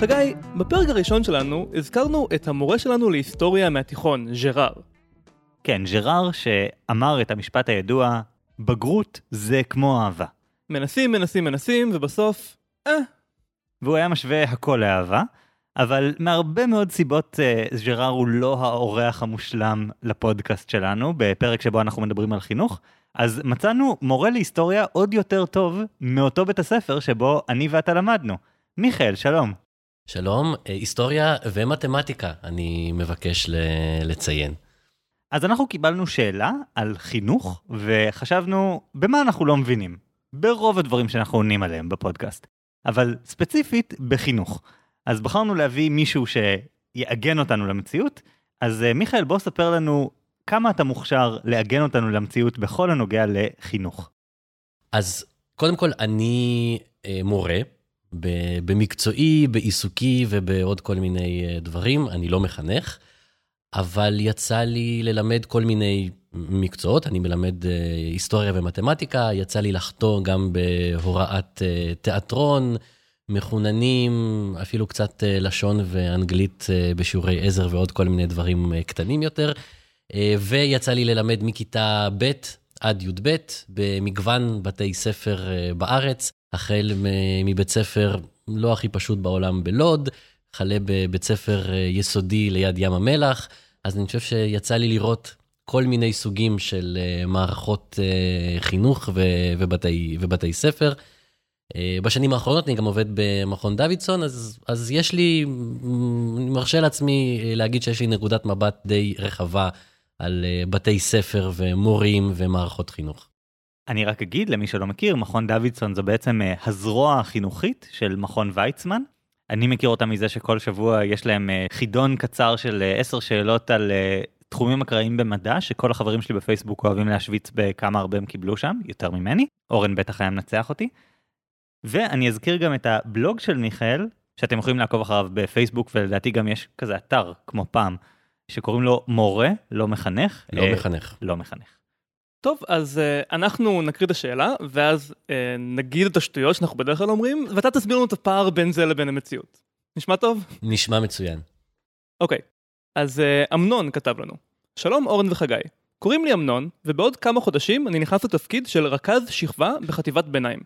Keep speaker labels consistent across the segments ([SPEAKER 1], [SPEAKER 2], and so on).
[SPEAKER 1] חגי, בפרק הראשון שלנו הזכרנו את המורה שלנו להיסטוריה מהתיכון, ז'ראר.
[SPEAKER 2] כן, ז'ראר שאמר את המשפט הידוע, בגרות זה כמו אהבה.
[SPEAKER 1] מנסים, מנסים, מנסים, ובסוף, אה.
[SPEAKER 2] והוא היה משווה הכל לאהבה, אבל מהרבה מאוד סיבות אה, ז'ראר הוא לא האורח המושלם לפודקאסט שלנו, בפרק שבו אנחנו מדברים על חינוך. אז מצאנו מורה להיסטוריה עוד יותר טוב מאותו בית הספר שבו אני ואתה למדנו. מיכאל, שלום.
[SPEAKER 3] שלום, אה, היסטוריה ומתמטיקה, אני מבקש לציין.
[SPEAKER 2] אז אנחנו קיבלנו שאלה על חינוך, וחשבנו במה אנחנו לא מבינים. ברוב הדברים שאנחנו עונים עליהם בפודקאסט. אבל ספציפית בחינוך. אז בחרנו להביא מישהו שיעגן אותנו למציאות. אז אה, מיכאל, בוא ספר לנו כמה אתה מוכשר לעגן אותנו למציאות בכל הנוגע לחינוך.
[SPEAKER 3] אז קודם כל, אני אה, מורה, במקצועי, בעיסוקי ובעוד כל מיני אה, דברים, אני לא מחנך, אבל יצא לי ללמד כל מיני מקצועות, אני מלמד אה, היסטוריה ומתמטיקה, יצא לי לחטוא גם בהוראת אה, תיאטרון, מחוננים, אפילו קצת לשון ואנגלית בשיעורי עזר ועוד כל מיני דברים קטנים יותר. ויצא לי ללמד מכיתה ב' עד י"ב במגוון בתי ספר בארץ. החל מבית ספר לא הכי פשוט בעולם בלוד, חלה בבית ספר אה, יסודי ליד ים המלח, אז אני חושב שיצא לי לראות כל מיני סוגים של אה, מערכות אה, חינוך ובתי, ובתי ספר. בשנים האחרונות אני גם עובד במכון דוידסון, אז, אז יש לי, אני מרשה לעצמי להגיד שיש לי נקודת מבט די רחבה על בתי ספר ומורים ומערכות חינוך.
[SPEAKER 2] אני רק אגיד למי שלא מכיר, מכון דוידסון זו בעצם אה, הזרוע החינוכית של מכון ויצמן. אני מכיר אותם מזה שכל שבוע יש להם אה, חידון קצר של אה, עשר שאלות על תחומים אקראיים במדע, שכל החברים שלי בפייסבוק אוהבים להשוויץ בכמה הרבה הם קיבלו שם, יותר ממני. אורן בטח היה מנצח אותי. ואני אזכיר גם את הבלוג של מיכאל, שאתם יכולים לעקוב אחריו בפייסבוק, ולדעתי גם יש כזה אתר, כמו פעם, שקוראים לו מורה, לא מחנך.
[SPEAKER 3] לא מחנך.
[SPEAKER 2] לא מחנך.
[SPEAKER 1] טוב, אז uh, אנחנו נקריא את השאלה, ואז uh, נגיד את השטויות שאנחנו בדרך כלל אומרים, ואתה תסביר לנו את הפער בין זה לבין המציאות. נשמע טוב?
[SPEAKER 3] נשמע מצוין.
[SPEAKER 1] אוקיי, okay. אז uh, אמנון כתב לנו, שלום אורן וחגי, קוראים לי אמנון, ובעוד כמה חודשים אני נכנס לתפקיד של רכז שכבה בחטיבת ביניים.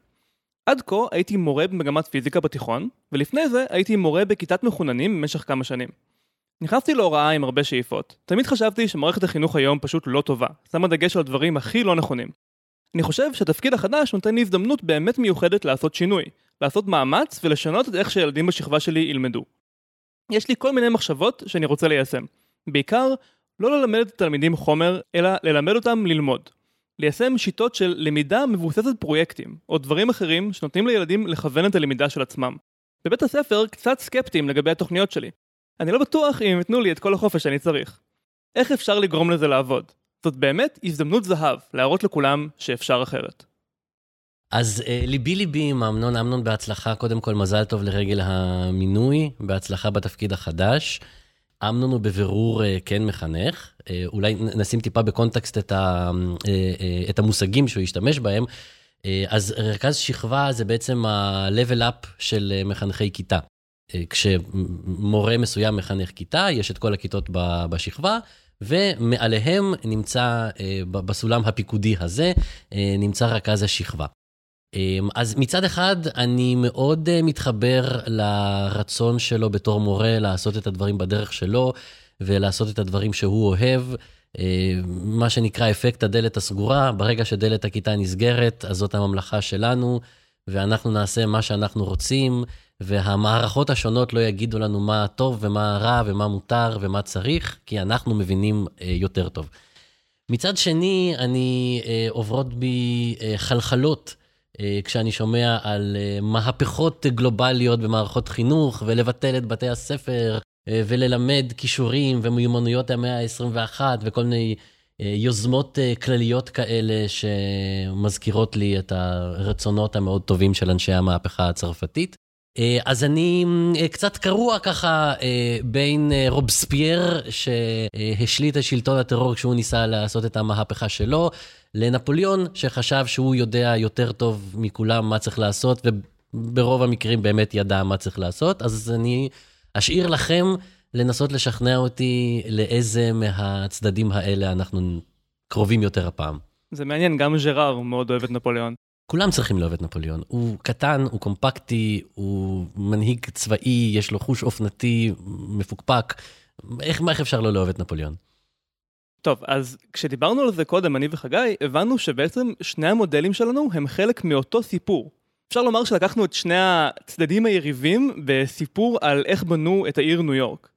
[SPEAKER 1] עד כה הייתי מורה במגמת פיזיקה בתיכון, ולפני זה הייתי מורה בכיתת מחוננים במשך כמה שנים. נכנסתי להוראה עם הרבה שאיפות. תמיד חשבתי שמערכת החינוך היום פשוט לא טובה, שמה דגש על הדברים הכי לא נכונים. אני חושב שהתפקיד החדש נותן לי הזדמנות באמת מיוחדת לעשות שינוי, לעשות מאמץ ולשנות את איך שילדים בשכבה שלי ילמדו. יש לי כל מיני מחשבות שאני רוצה ליישם. בעיקר, לא ללמד את התלמידים חומר, אלא ללמד אותם ללמוד. ליישם שיטות של למידה מבוססת פרויקטים, או דברים אחרים שנותנים לילדים לכוון את הלמידה של עצמם. בבית הספר קצת סקפטיים לגבי התוכניות שלי, אני לא בטוח אם ייתנו לי את כל החופש שאני צריך. איך אפשר לגרום לזה לעבוד? זאת באמת הזדמנות זהב להראות לכולם שאפשר אחרת.
[SPEAKER 3] אז אה, ליבי ליבי עם אמנון, אמנון בהצלחה, קודם כל מזל טוב לרגל המינוי, בהצלחה בתפקיד החדש. אמנון הוא בבירור אה, כן מחנך, אה, אולי נשים טיפה בקונטקסט את, ה, את המושגים שהוא ישתמש בהם. אז רכז שכבה זה בעצם ה-level up של מחנכי כיתה. אה, כשמורה מסוים מחנך כיתה, יש את כל הכיתות בשכבה, ומעליהם נמצא, אה, בסולם הפיקודי הזה, אה, נמצא רכז השכבה. אז מצד אחד, אני מאוד מתחבר לרצון שלו בתור מורה לעשות את הדברים בדרך שלו, ולעשות את הדברים שהוא אוהב. מה שנקרא אפקט הדלת הסגורה, ברגע שדלת הכיתה נסגרת, אז זאת הממלכה שלנו, ואנחנו נעשה מה שאנחנו רוצים. והמערכות השונות לא יגידו לנו מה טוב ומה רע ומה מותר ומה צריך, כי אנחנו מבינים אה, יותר טוב. מצד שני, אני אה, עוברות בי אה, חלחלות אה, כשאני שומע על אה, מהפכות גלובליות במערכות חינוך, ולבטל את בתי הספר, אה, וללמד כישורים ומיומנויות המאה ה-21, וכל מיני יוזמות אה, כלליות כאלה שמזכירות לי את הרצונות המאוד טובים של אנשי המהפכה הצרפתית. אה, אז אני אה, קצת קרוע ככה אה, בין רובספייר, שהשליט את שלטון הטרור כשהוא ניסה לעשות את המהפכה שלו, לנפוליאון, שחשב שהוא יודע יותר טוב מכולם מה צריך לעשות, ברוב המקרים באמת ידע מה צריך לעשות, אז אני אשאיר לכם לנסות לשכנע אותי לאיזה מהצדדים האלה אנחנו קרובים יותר הפעם.
[SPEAKER 1] זה מעניין, גם ז'ראר מאוד אוהב את נפוליאון.
[SPEAKER 3] כולם צריכים לאהוב את נפוליאון. הוא קטן, הוא קומפקטי, הוא מנהיג צבאי, יש לו חוש אופנתי, מפוקפק. איך, איך אפשר לא לאהוב את נפוליאון?
[SPEAKER 1] טוב, אז כשדיברנו על זה קודם, אני וחגי, הבנו שבעצם שני המודלים שלנו הם חלק מאותו סיפור. אפשר לומר שלקחנו את שני הצדדים היריבים בסיפור על איך בנו את העיר ניו יורק.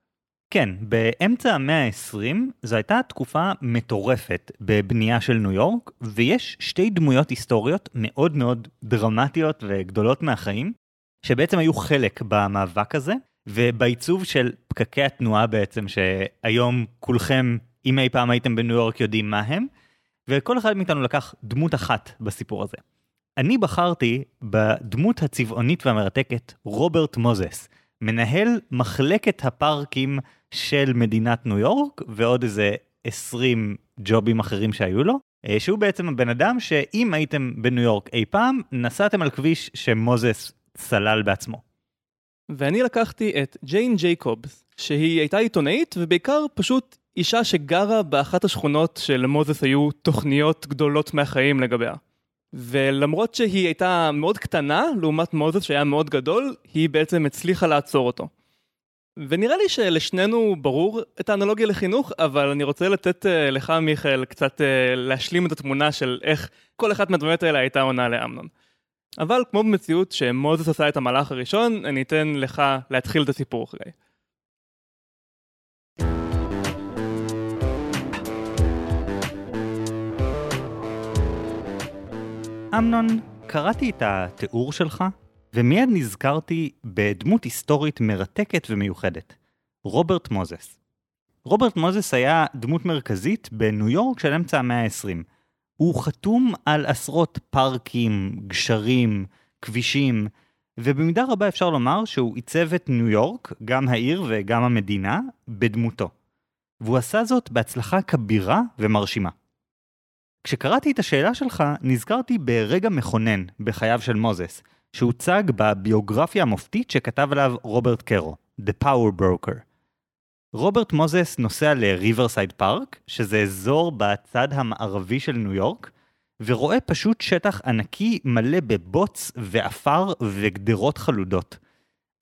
[SPEAKER 2] כן, באמצע המאה ה-20 זו הייתה תקופה מטורפת בבנייה של ניו יורק, ויש שתי דמויות היסטוריות מאוד מאוד דרמטיות וגדולות מהחיים, שבעצם היו חלק במאבק הזה, ובעיצוב של פקקי התנועה בעצם, שהיום כולכם, אם אי פעם הייתם בניו יורק, יודעים מה הם, וכל אחד מאיתנו לקח דמות אחת בסיפור הזה. אני בחרתי בדמות הצבעונית והמרתקת רוברט מוזס, מנהל מחלקת הפארקים של מדינת ניו יורק ועוד איזה 20 ג'ובים אחרים שהיו לו, אה, שהוא בעצם הבן אדם שאם הייתם בניו יורק אי פעם, נסעתם על כביש שמוזס סלל בעצמו.
[SPEAKER 1] ואני לקחתי את ג'יין ג'ייקובס, שהיא הייתה עיתונאית ובעיקר פשוט אישה שגרה באחת השכונות שלמוזס היו תוכניות גדולות מהחיים לגביה. ולמרות שהיא הייתה מאוד קטנה לעומת מוזס שהיה מאוד גדול, היא בעצם הצליחה לעצור אותו. ונראה לי שלשנינו ברור את האנלוגיה לחינוך, אבל אני רוצה לתת uh, לך, מיכאל, קצת uh, להשלים את התמונה של איך כל אחת מהדמויות האלה הייתה עונה לאמנון. אבל כמו במציאות שמוזס עשה את המהלך הראשון, אני אתן לך להתחיל את הסיפור אחרי.
[SPEAKER 2] אמנון, קראתי את התיאור שלך, ומיד נזכרתי בדמות היסטורית מרתקת ומיוחדת, רוברט מוזס. רוברט מוזס היה דמות מרכזית בניו יורק של אמצע המאה ה-20. הוא חתום על עשרות פארקים, גשרים, כבישים, ובמידה רבה אפשר לומר שהוא עיצב את ניו יורק, גם העיר וגם המדינה, בדמותו. והוא עשה זאת בהצלחה כבירה ומרשימה. כשקראתי את השאלה שלך, נזכרתי ברגע מכונן בחייו של מוזס, שהוצג בביוגרפיה המופתית שכתב עליו רוברט קרו, The Power Broker. רוברט מוזס נוסע לריברסייד פארק, שזה אזור בצד המערבי של ניו יורק, ורואה פשוט שטח ענקי מלא בבוץ ועפר וגדרות חלודות.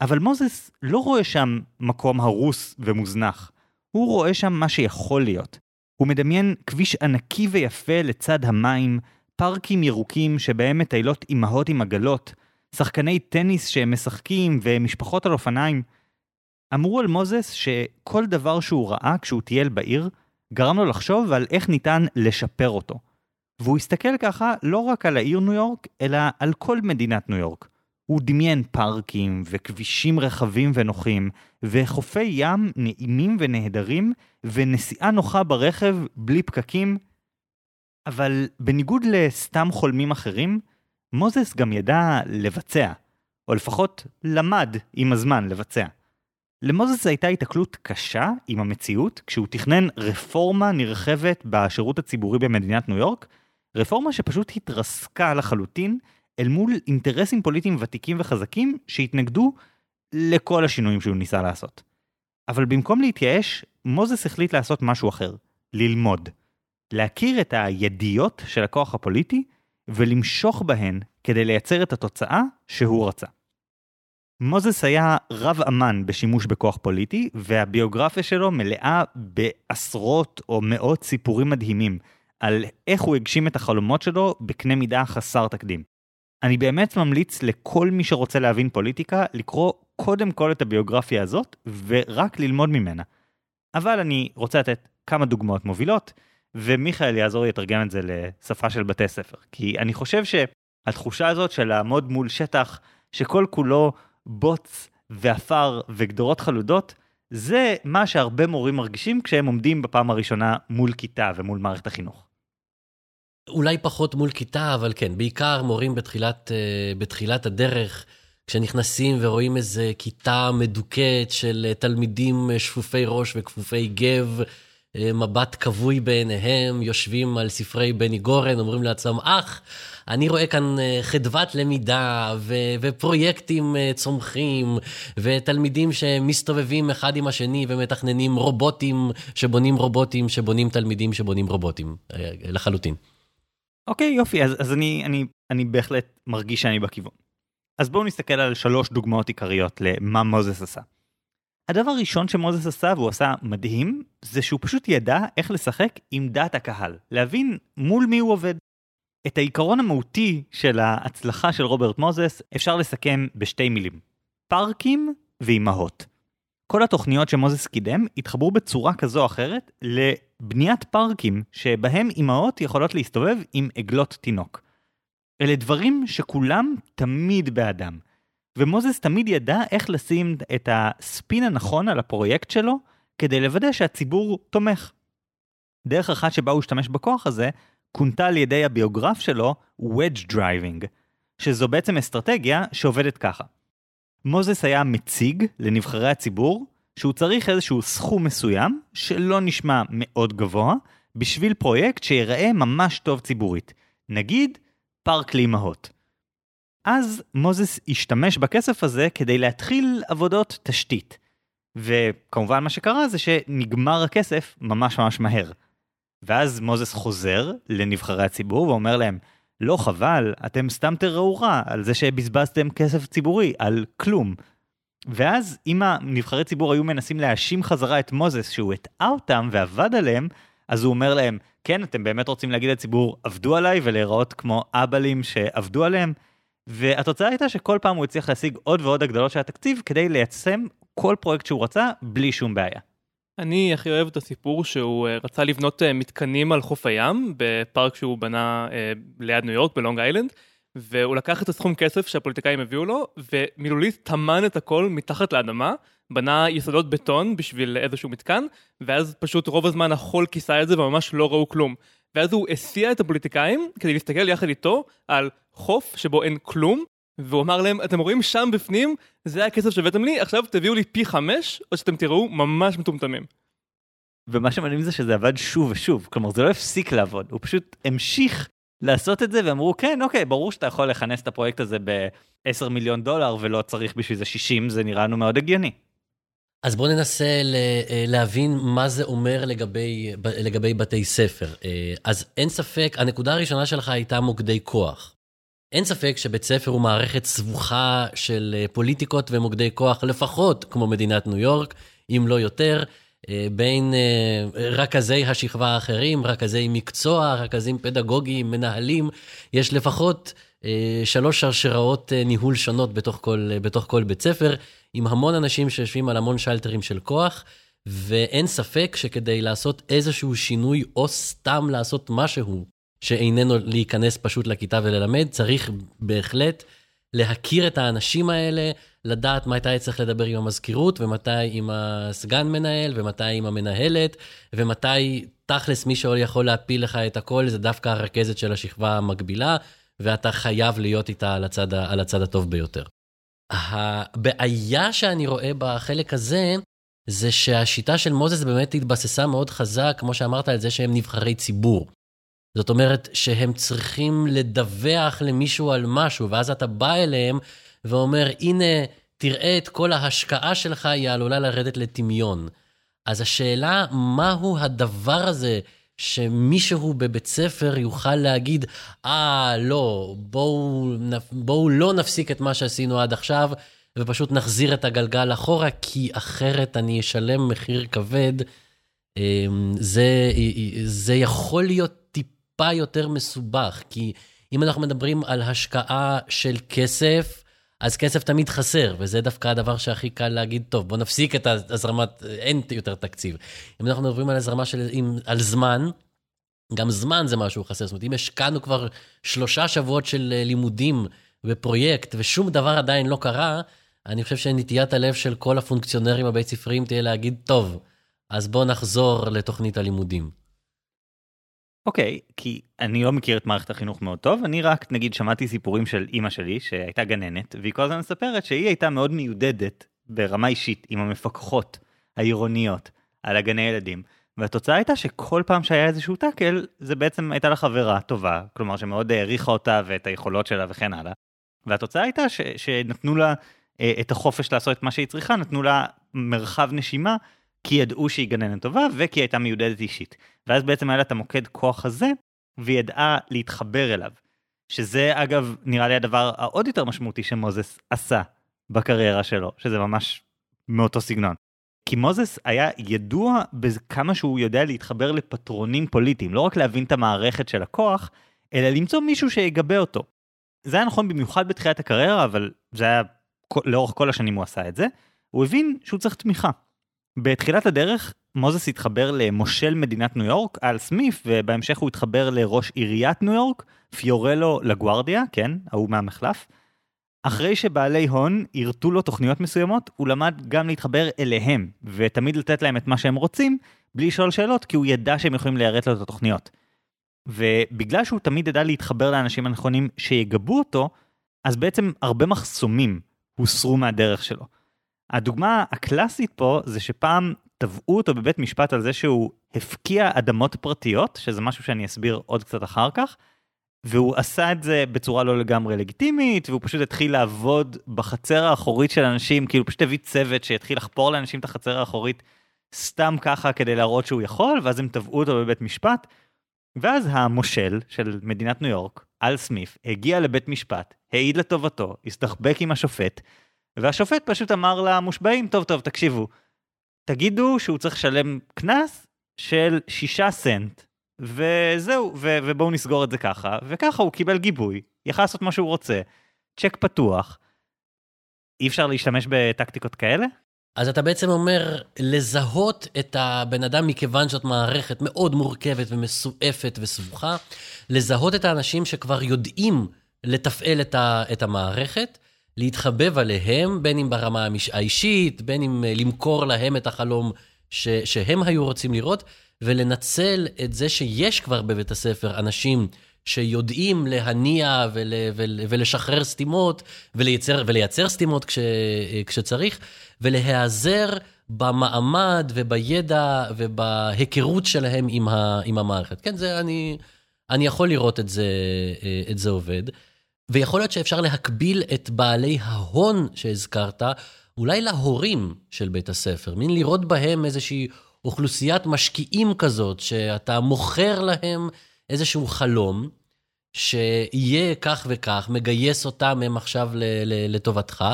[SPEAKER 2] אבל מוזס לא רואה שם מקום הרוס ומוזנח, הוא רואה שם מה שיכול להיות. הוא מדמיין כביש ענקי ויפה לצד המים, פארקים ירוקים שבהם מטיילות אמהות עם עגלות, שחקני טניס שהם משחקים ומשפחות על אופניים. אמרו על מוזס שכל דבר שהוא ראה כשהוא טייל בעיר, גרם לו לחשוב על איך ניתן לשפר אותו. והוא הסתכל ככה לא רק על העיר ניו יורק, אלא על כל מדינת ניו יורק. הוא דמיין פארקים וכבישים רחבים ונוחים, וחופי ים נעימים ונהדרים, ונסיעה נוחה ברכב בלי פקקים. אבל בניגוד לסתם חולמים אחרים, מוזס גם ידע לבצע, או לפחות למד עם הזמן לבצע. למוזס הייתה התקלות קשה עם המציאות כשהוא תכנן רפורמה נרחבת בשירות הציבורי במדינת ניו יורק, רפורמה שפשוט התרסקה לחלוטין אל מול אינטרסים פוליטיים ותיקים וחזקים שהתנגדו לכל השינויים שהוא ניסה לעשות. אבל במקום להתייאש, מוזס החליט לעשות משהו אחר, ללמוד. להכיר את הידיעות של הכוח הפוליטי ולמשוך בהן כדי לייצר את התוצאה שהוא רצה. מוזס היה רב אמן בשימוש בכוח פוליטי, והביוגרפיה שלו מלאה בעשרות או מאות סיפורים מדהימים על איך הוא הגשים את החלומות שלו בקנה מידה חסר תקדים. אני באמת ממליץ לכל מי שרוצה להבין פוליטיקה לקרוא קודם כל את הביוגרפיה הזאת ורק ללמוד ממנה. אבל אני רוצה לתת כמה דוגמאות מובילות, ומיכאל יעזור לי לתרגם את זה לשפה של בתי ספר. כי אני חושב שהתחושה הזאת של לעמוד מול שטח שכל כולו בוץ ועפר וגדרות חלודות, זה מה שהרבה מורים מרגישים כשהם עומדים בפעם הראשונה מול כיתה ומול מערכת החינוך.
[SPEAKER 3] אולי פחות מול כיתה, אבל כן, בעיקר מורים בתחילת, uh, בתחילת הדרך, כשנכנסים ורואים איזה כיתה מדוכאת של uh, תלמידים uh, שפופי ראש וכפופי גב, אה, מבט כבוי בעיניהם, יושבים על ספרי בני גורן, אומרים לעצמם, אך, אני רואה כאן אה, חדוות למידה ו- ופרויקטים אה, צומחים, ותלמידים שמסתובבים אחד עם השני ומתכננים רובוטים שבונים רובוטים שבונים תלמידים שבונים רובוטים, לחלוטין.
[SPEAKER 2] אוקיי, יופי, אז, אז אני, אני, אני בהחלט מרגיש שאני בכיוון. אז בואו נסתכל על שלוש דוגמאות עיקריות למה מוזס עשה. הדבר הראשון שמוזס עשה, והוא עשה מדהים, זה שהוא פשוט ידע איך לשחק עם דעת הקהל, להבין מול מי הוא עובד. את העיקרון המהותי של ההצלחה של רוברט מוזס אפשר לסכם בשתי מילים. פארקים ואימהות. כל התוכניות שמוזס קידם התחברו בצורה כזו או אחרת לבניית פארקים שבהם אימהות יכולות להסתובב עם עגלות תינוק. אלה דברים שכולם תמיד בעדם. ומוזס תמיד ידע איך לשים את הספין הנכון על הפרויקט שלו, כדי לוודא שהציבור תומך. דרך אחת שבה הוא השתמש בכוח הזה, כונתה על ידי הביוגרף שלו Wedge Driving, שזו בעצם אסטרטגיה שעובדת ככה. מוזס היה מציג לנבחרי הציבור שהוא צריך איזשהו סכום מסוים, שלא נשמע מאוד גבוה, בשביל פרויקט שיראה ממש טוב ציבורית. נגיד, פארק לאמהות. אז מוזס השתמש בכסף הזה כדי להתחיל עבודות תשתית. וכמובן מה שקרה זה שנגמר הכסף ממש ממש מהר. ואז מוזס חוזר לנבחרי הציבור ואומר להם, לא חבל, אתם סתם תראו רע על זה שבזבזתם כסף ציבורי, על כלום. ואז אם הנבחרי ציבור היו מנסים להאשים חזרה את מוזס שהוא הטעה אותם ועבד עליהם, אז הוא אומר להם, כן, אתם באמת רוצים להגיד לציבור, עבדו עליי ולהיראות כמו אבלים שעבדו עליהם? והתוצאה הייתה שכל פעם הוא הצליח להשיג עוד ועוד הגדלות של התקציב כדי ליישם כל פרויקט שהוא רצה בלי שום בעיה.
[SPEAKER 1] אני הכי אוהב את הסיפור שהוא אה, רצה לבנות אה, מתקנים על חוף הים בפארק שהוא בנה אה, ליד ניו יורק בלונג איילנד. והוא לקח את הסכום כסף שהפוליטיקאים הביאו לו, ומילולית טמן את הכל מתחת לאדמה, בנה יסודות בטון בשביל איזשהו מתקן, ואז פשוט רוב הזמן החול כיסה את זה וממש לא ראו כלום. ואז הוא הסיע את הפוליטיקאים כדי להסתכל יחד איתו על חוף שבו אין כלום, והוא אמר להם, אתם רואים שם בפנים, זה הכסף שהבאתם לי, עכשיו תביאו לי פי חמש, או שאתם תראו ממש מטומטמים.
[SPEAKER 2] ומה שמעניין זה שזה עבד שוב ושוב, כלומר זה לא הפסיק לעבוד, הוא פשוט המשיך לעשות את זה ואמרו כן אוקיי ברור שאתה יכול לכנס את הפרויקט הזה ב-10 מיליון דולר ולא צריך בשביל זה 60 זה נראה לנו מאוד הגיוני.
[SPEAKER 3] אז בואו ננסה אה, להבין מה זה אומר לגבי, לגבי בתי ספר. אה, אז אין ספק, הנקודה הראשונה שלך הייתה מוקדי כוח. אין ספק שבית ספר הוא מערכת סבוכה של אה, פוליטיקות ומוקדי כוח, לפחות כמו מדינת ניו יורק, אם לא יותר, בין רכזי השכבה האחרים, רכזי מקצוע, רכזים פדגוגיים, מנהלים, יש לפחות שלוש שרשראות ניהול שונות בתוך כל, בתוך כל בית ספר. עם המון אנשים שיושבים על המון שלטרים של כוח, ואין ספק שכדי לעשות איזשהו שינוי, או סתם לעשות משהו שאיננו להיכנס פשוט לכיתה וללמד, צריך בהחלט להכיר את האנשים האלה, לדעת מתי צריך לדבר עם המזכירות, ומתי עם הסגן מנהל, ומתי עם המנהלת, ומתי תכלס מי שיכול להפיל לך את הכל זה דווקא הרכזת של השכבה המקבילה, ואתה חייב להיות איתה על הצד, על הצד הטוב ביותר. הבעיה שאני רואה בחלק הזה, זה שהשיטה של מוזס באמת התבססה מאוד חזק, כמו שאמרת, על זה שהם נבחרי ציבור. זאת אומרת שהם צריכים לדווח למישהו על משהו, ואז אתה בא אליהם ואומר, הנה, תראה את כל ההשקעה שלך, היא עלולה לרדת לטמיון. אז השאלה, מהו הדבר הזה שמישהו בבית ספר יוכל להגיד, אה, לא, בואו, בואו לא נפסיק את מה שעשינו עד עכשיו, ופשוט נחזיר את הגלגל אחורה, כי אחרת אני אשלם מחיר כבד. אמ, זה, זה יכול להיות טיפה יותר מסובך, כי אם אנחנו מדברים על השקעה של כסף, אז כסף תמיד חסר, וזה דווקא הדבר שהכי קל להגיד, טוב, בוא נפסיק את הזרמת, אין יותר תקציב. אם אנחנו מדברים על הזרמה של, עם, על זמן, גם זמן זה משהו חסר. זאת אומרת, אם השקענו כבר שלושה שבועות של אה, לימודים בפרויקט, ושום דבר עדיין לא קרה, אני חושב שנטיית הלב של כל הפונקציונרים הבית ספריים תהיה להגיד, טוב, אז בואו נחזור לתוכנית הלימודים.
[SPEAKER 2] אוקיי, okay, כי אני לא מכיר את מערכת החינוך מאוד טוב, אני רק נגיד שמעתי סיפורים של אימא שלי שהייתה גננת, והיא כל הזמן מספרת שהיא הייתה מאוד מיודדת ברמה אישית עם המפקחות העירוניות על הגני ילדים, והתוצאה הייתה שכל פעם שהיה איזשהו טאקל, זה בעצם הייתה לה חברה טובה, כלומר שמאוד העריכה אותה ואת היכולות שלה וכן הלאה. והתוצאה הייתה ש, שנתנו לה אה, את החופש לעשות את מה שהיא צריכה, נתנו לה מרחב נשימה, כי ידעו שהיא גננת טובה וכי הייתה מיודדת אישית. ואז בעצם היה לה את המוקד כוח הזה, והיא ידעה להתחבר אליו. שזה אגב נראה לי הדבר העוד יותר משמעותי שמוזס עשה בקריירה שלו, שזה ממש מאותו סגנון. כי מוזס היה ידוע בכמה שהוא יודע להתחבר לפטרונים פוליטיים, לא רק להבין את המערכת של הכוח, אלא למצוא מישהו שיגבה אותו. זה היה נכון במיוחד בתחילת הקריירה, אבל זה היה, לאורך כל השנים הוא עשה את זה. הוא הבין שהוא צריך תמיכה. בתחילת הדרך, מוזס התחבר למושל מדינת ניו יורק, אל סמיף, ובהמשך הוא התחבר לראש עיריית ניו יורק, פיורלו לגוארדיה, כן, ההוא מהמחלף. אחרי שבעלי הון ירתו לו תוכניות מסוימות, הוא למד גם להתחבר אליהם, ותמיד לתת להם את מה שהם רוצים, בלי לשאול שאלות, כי הוא ידע שהם יכולים ליירט לו את התוכניות. ובגלל שהוא תמיד ידע להתחבר לאנשים הנכונים שיגבו אותו, אז בעצם הרבה מחסומים הוסרו מהדרך שלו. הדוגמה הקלאסית פה זה שפעם תבעו אותו בבית משפט על זה שהוא הפקיע אדמות פרטיות, שזה משהו שאני אסביר עוד קצת אחר כך, והוא עשה את זה בצורה לא לגמרי לגיטימית, והוא פשוט התחיל לעבוד בחצר האחורית של אנשים, כאילו פשוט הביא צוות שהתחיל לחפור לאנשים את החצר האחורית סתם ככה כדי להראות שהוא יכול, ואז הם תבעו אותו בבית משפט. ואז המושל של מדינת ניו יורק, אל סמיף, הגיע לבית משפט, העיד לטובתו, הסתחבק עם השופט, והשופט פשוט אמר למושבעים, טוב טוב, תקשיבו, תגידו שהוא צריך לשלם קנס של שישה סנט וזהו, ו- ובואו נסגור את זה ככה, וככה הוא קיבל גיבוי, יכל לעשות מה שהוא רוצה, צ'ק פתוח. אי אפשר להשתמש בטקטיקות כאלה?
[SPEAKER 3] אז אתה בעצם אומר לזהות את הבן אדם מכיוון זאת מערכת מאוד מורכבת ומסועפת וסבוכה, לזהות את האנשים שכבר יודעים לתפעל את, ה, את המערכת, להתחבב עליהם, בין אם ברמה האישית, בין אם אה, למכור להם את החלום ש, שהם היו רוצים לראות, ולנצל את זה שיש כבר בבית הספר אנשים שיודעים להניע ול, ול, ולשחרר סתימות ולייצר, ולייצר סתימות כש, כשצריך, ולהיעזר במעמד ובידע ובהיכרות שלהם עם, ה, עם המערכת. כן, זה, אני, אני יכול לראות את זה, את זה עובד. ויכול להיות שאפשר להקביל את בעלי ההון שהזכרת, אולי להורים של בית הספר, מין לראות בהם איזושהי אוכלוסיית משקיעים כזאת, שאתה מוכר להם איזשהו חלום, שיהיה כך וכך, מגייס אותם הם עכשיו לטובתך,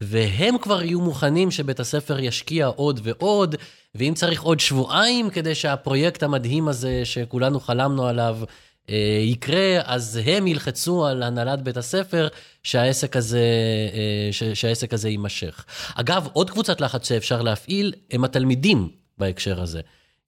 [SPEAKER 3] והם כבר יהיו מוכנים שבית הספר ישקיע עוד ועוד, ואם צריך עוד שבועיים כדי שהפרויקט המדהים הזה שכולנו חלמנו עליו יקרה, אז הם ילחצו על הנהלת בית הספר שהעסק הזה, אה, שהעסק הזה יימשך. אגב, עוד קבוצת לחץ שאפשר להפעיל הם התלמידים בהקשר הזה.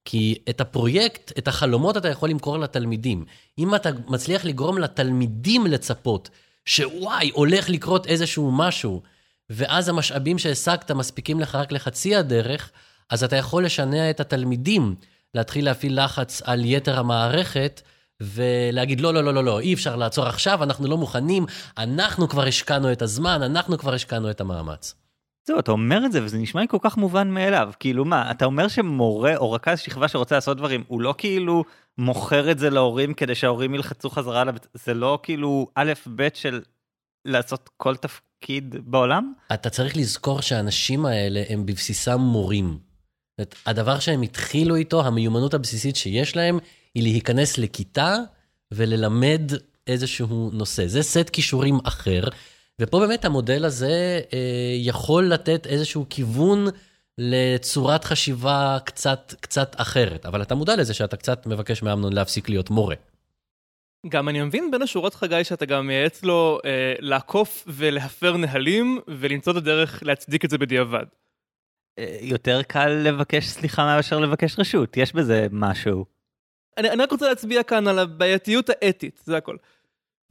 [SPEAKER 3] כי את הפרויקט, את החלומות אתה יכול למכור לתלמידים. אם אתה מצליח לגרום לתלמידים לצפות שוואי, הולך לקרות איזשהו משהו, ואז המשאבים שהשגת מספיקים לך רק לחצי הדרך, אז אתה יכול לשנע את התלמידים להתחיל להפעיל לחץ על יתר המערכת, ולהגיד, לא, לא, לא, לא, לא, אי אפשר לעצור עכשיו, אנחנו לא מוכנים, אנחנו כבר השקענו את הזמן, אנחנו כבר השקענו את המאמץ.
[SPEAKER 2] זהו, אתה אומר את זה וזה נשמע לי כל כך מובן מאליו. כאילו מה, אתה אומר שמורה או רכז שכבה שרוצה לעשות דברים, הוא לא כאילו מוכר את זה להורים כדי שההורים ילחצו חזרה לבית, זה לא כאילו א' ב' של לעשות כל תפקיד בעולם?
[SPEAKER 3] אתה צריך לזכור שהאנשים האלה הם בבסיסם מורים. הדבר שהם התחילו איתו, המיומנות הבסיסית שיש להם, היא להיכנס לכיתה וללמד איזשהו נושא. זה סט כישורים אחר, ופה באמת המודל הזה אה, יכול לתת איזשהו כיוון לצורת חשיבה קצת, קצת אחרת. אבל אתה מודע לזה שאתה קצת מבקש מאמנון להפסיק להיות מורה.
[SPEAKER 1] גם אני מבין בין השורות חגי שאתה גם מייעץ לו אה, לעקוף ולהפר נהלים ולמצוא את הדרך להצדיק את זה בדיעבד.
[SPEAKER 2] אה, יותר קל לבקש סליחה מאשר לבקש רשות, יש בזה משהו.
[SPEAKER 1] אני, אני רק רוצה להצביע כאן על הבעייתיות האתית, זה הכל.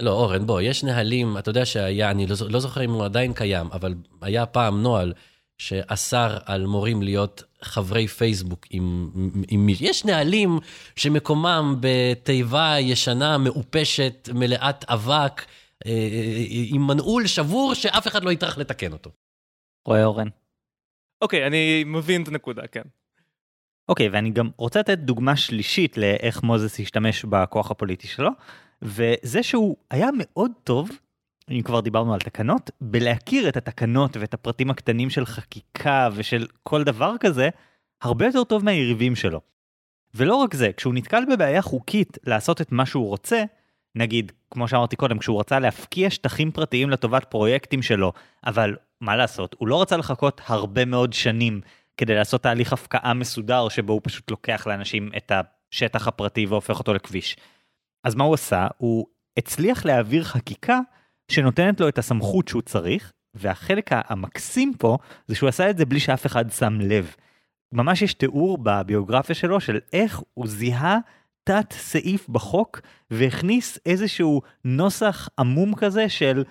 [SPEAKER 3] לא, אורן, בוא, יש נהלים, אתה יודע שהיה, אני לא, לא זוכר אם הוא עדיין קיים, אבל היה פעם נוהל שאסר על מורים להיות חברי פייסבוק עם, עם מי... יש נהלים שמקומם בתיבה ישנה, מעופשת, מלאת אבק, אה, אה, עם מנעול שבור שאף אחד לא יטרח לתקן אותו.
[SPEAKER 2] רואה אורן.
[SPEAKER 1] אוקיי, אני מבין את הנקודה, כן.
[SPEAKER 2] אוקיי, ואני גם רוצה לתת דוגמה שלישית לאיך מוזס השתמש בכוח הפוליטי שלו, וזה שהוא היה מאוד טוב, אם כבר דיברנו על תקנות, בלהכיר את התקנות ואת הפרטים הקטנים של חקיקה ושל כל דבר כזה, הרבה יותר טוב מהיריבים שלו. ולא רק זה, כשהוא נתקל בבעיה חוקית לעשות את מה שהוא רוצה, נגיד, כמו שאמרתי קודם, כשהוא רצה להפקיע שטחים פרטיים לטובת פרויקטים שלו, אבל מה לעשות, הוא לא רצה לחכות הרבה מאוד שנים כדי לעשות תהליך הפקעה מסודר שבו הוא פשוט לוקח לאנשים את השטח הפרטי והופך אותו לכביש. אז מה הוא עשה? הוא הצליח להעביר חקיקה שנותנת לו את הסמכות שהוא צריך, והחלק המקסים פה זה שהוא עשה את זה בלי שאף אחד שם לב. ממש יש תיאור בביוגרפיה שלו של איך הוא זיהה תת סעיף בחוק והכניס איזשהו נוסח עמום כזה של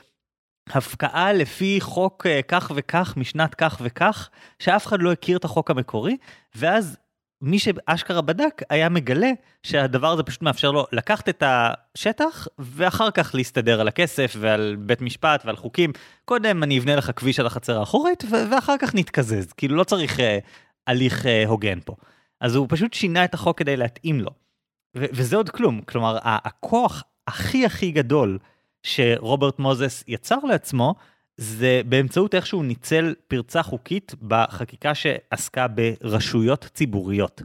[SPEAKER 2] הפקעה לפי חוק אה, כך וכך משנת כך וכך, שאף אחד לא הכיר את החוק המקורי, ואז מי שאשכרה בדק היה מגלה שהדבר הזה פשוט מאפשר לו לקחת את השטח ואחר כך להסתדר על הכסף ועל בית משפט ועל חוקים. קודם אני אבנה לך כביש על החצר האחורית ואחר כך נתקזז, כאילו לא צריך uh, הליך uh, הוגן פה. אז הוא פשוט שינה את החוק כדי להתאים לו. וזה עוד כלום, כלומר הכוח הכי הכי גדול שרוברט מוזס יצר לעצמו, זה באמצעות איך שהוא ניצל פרצה חוקית בחקיקה שעסקה ברשויות ציבוריות.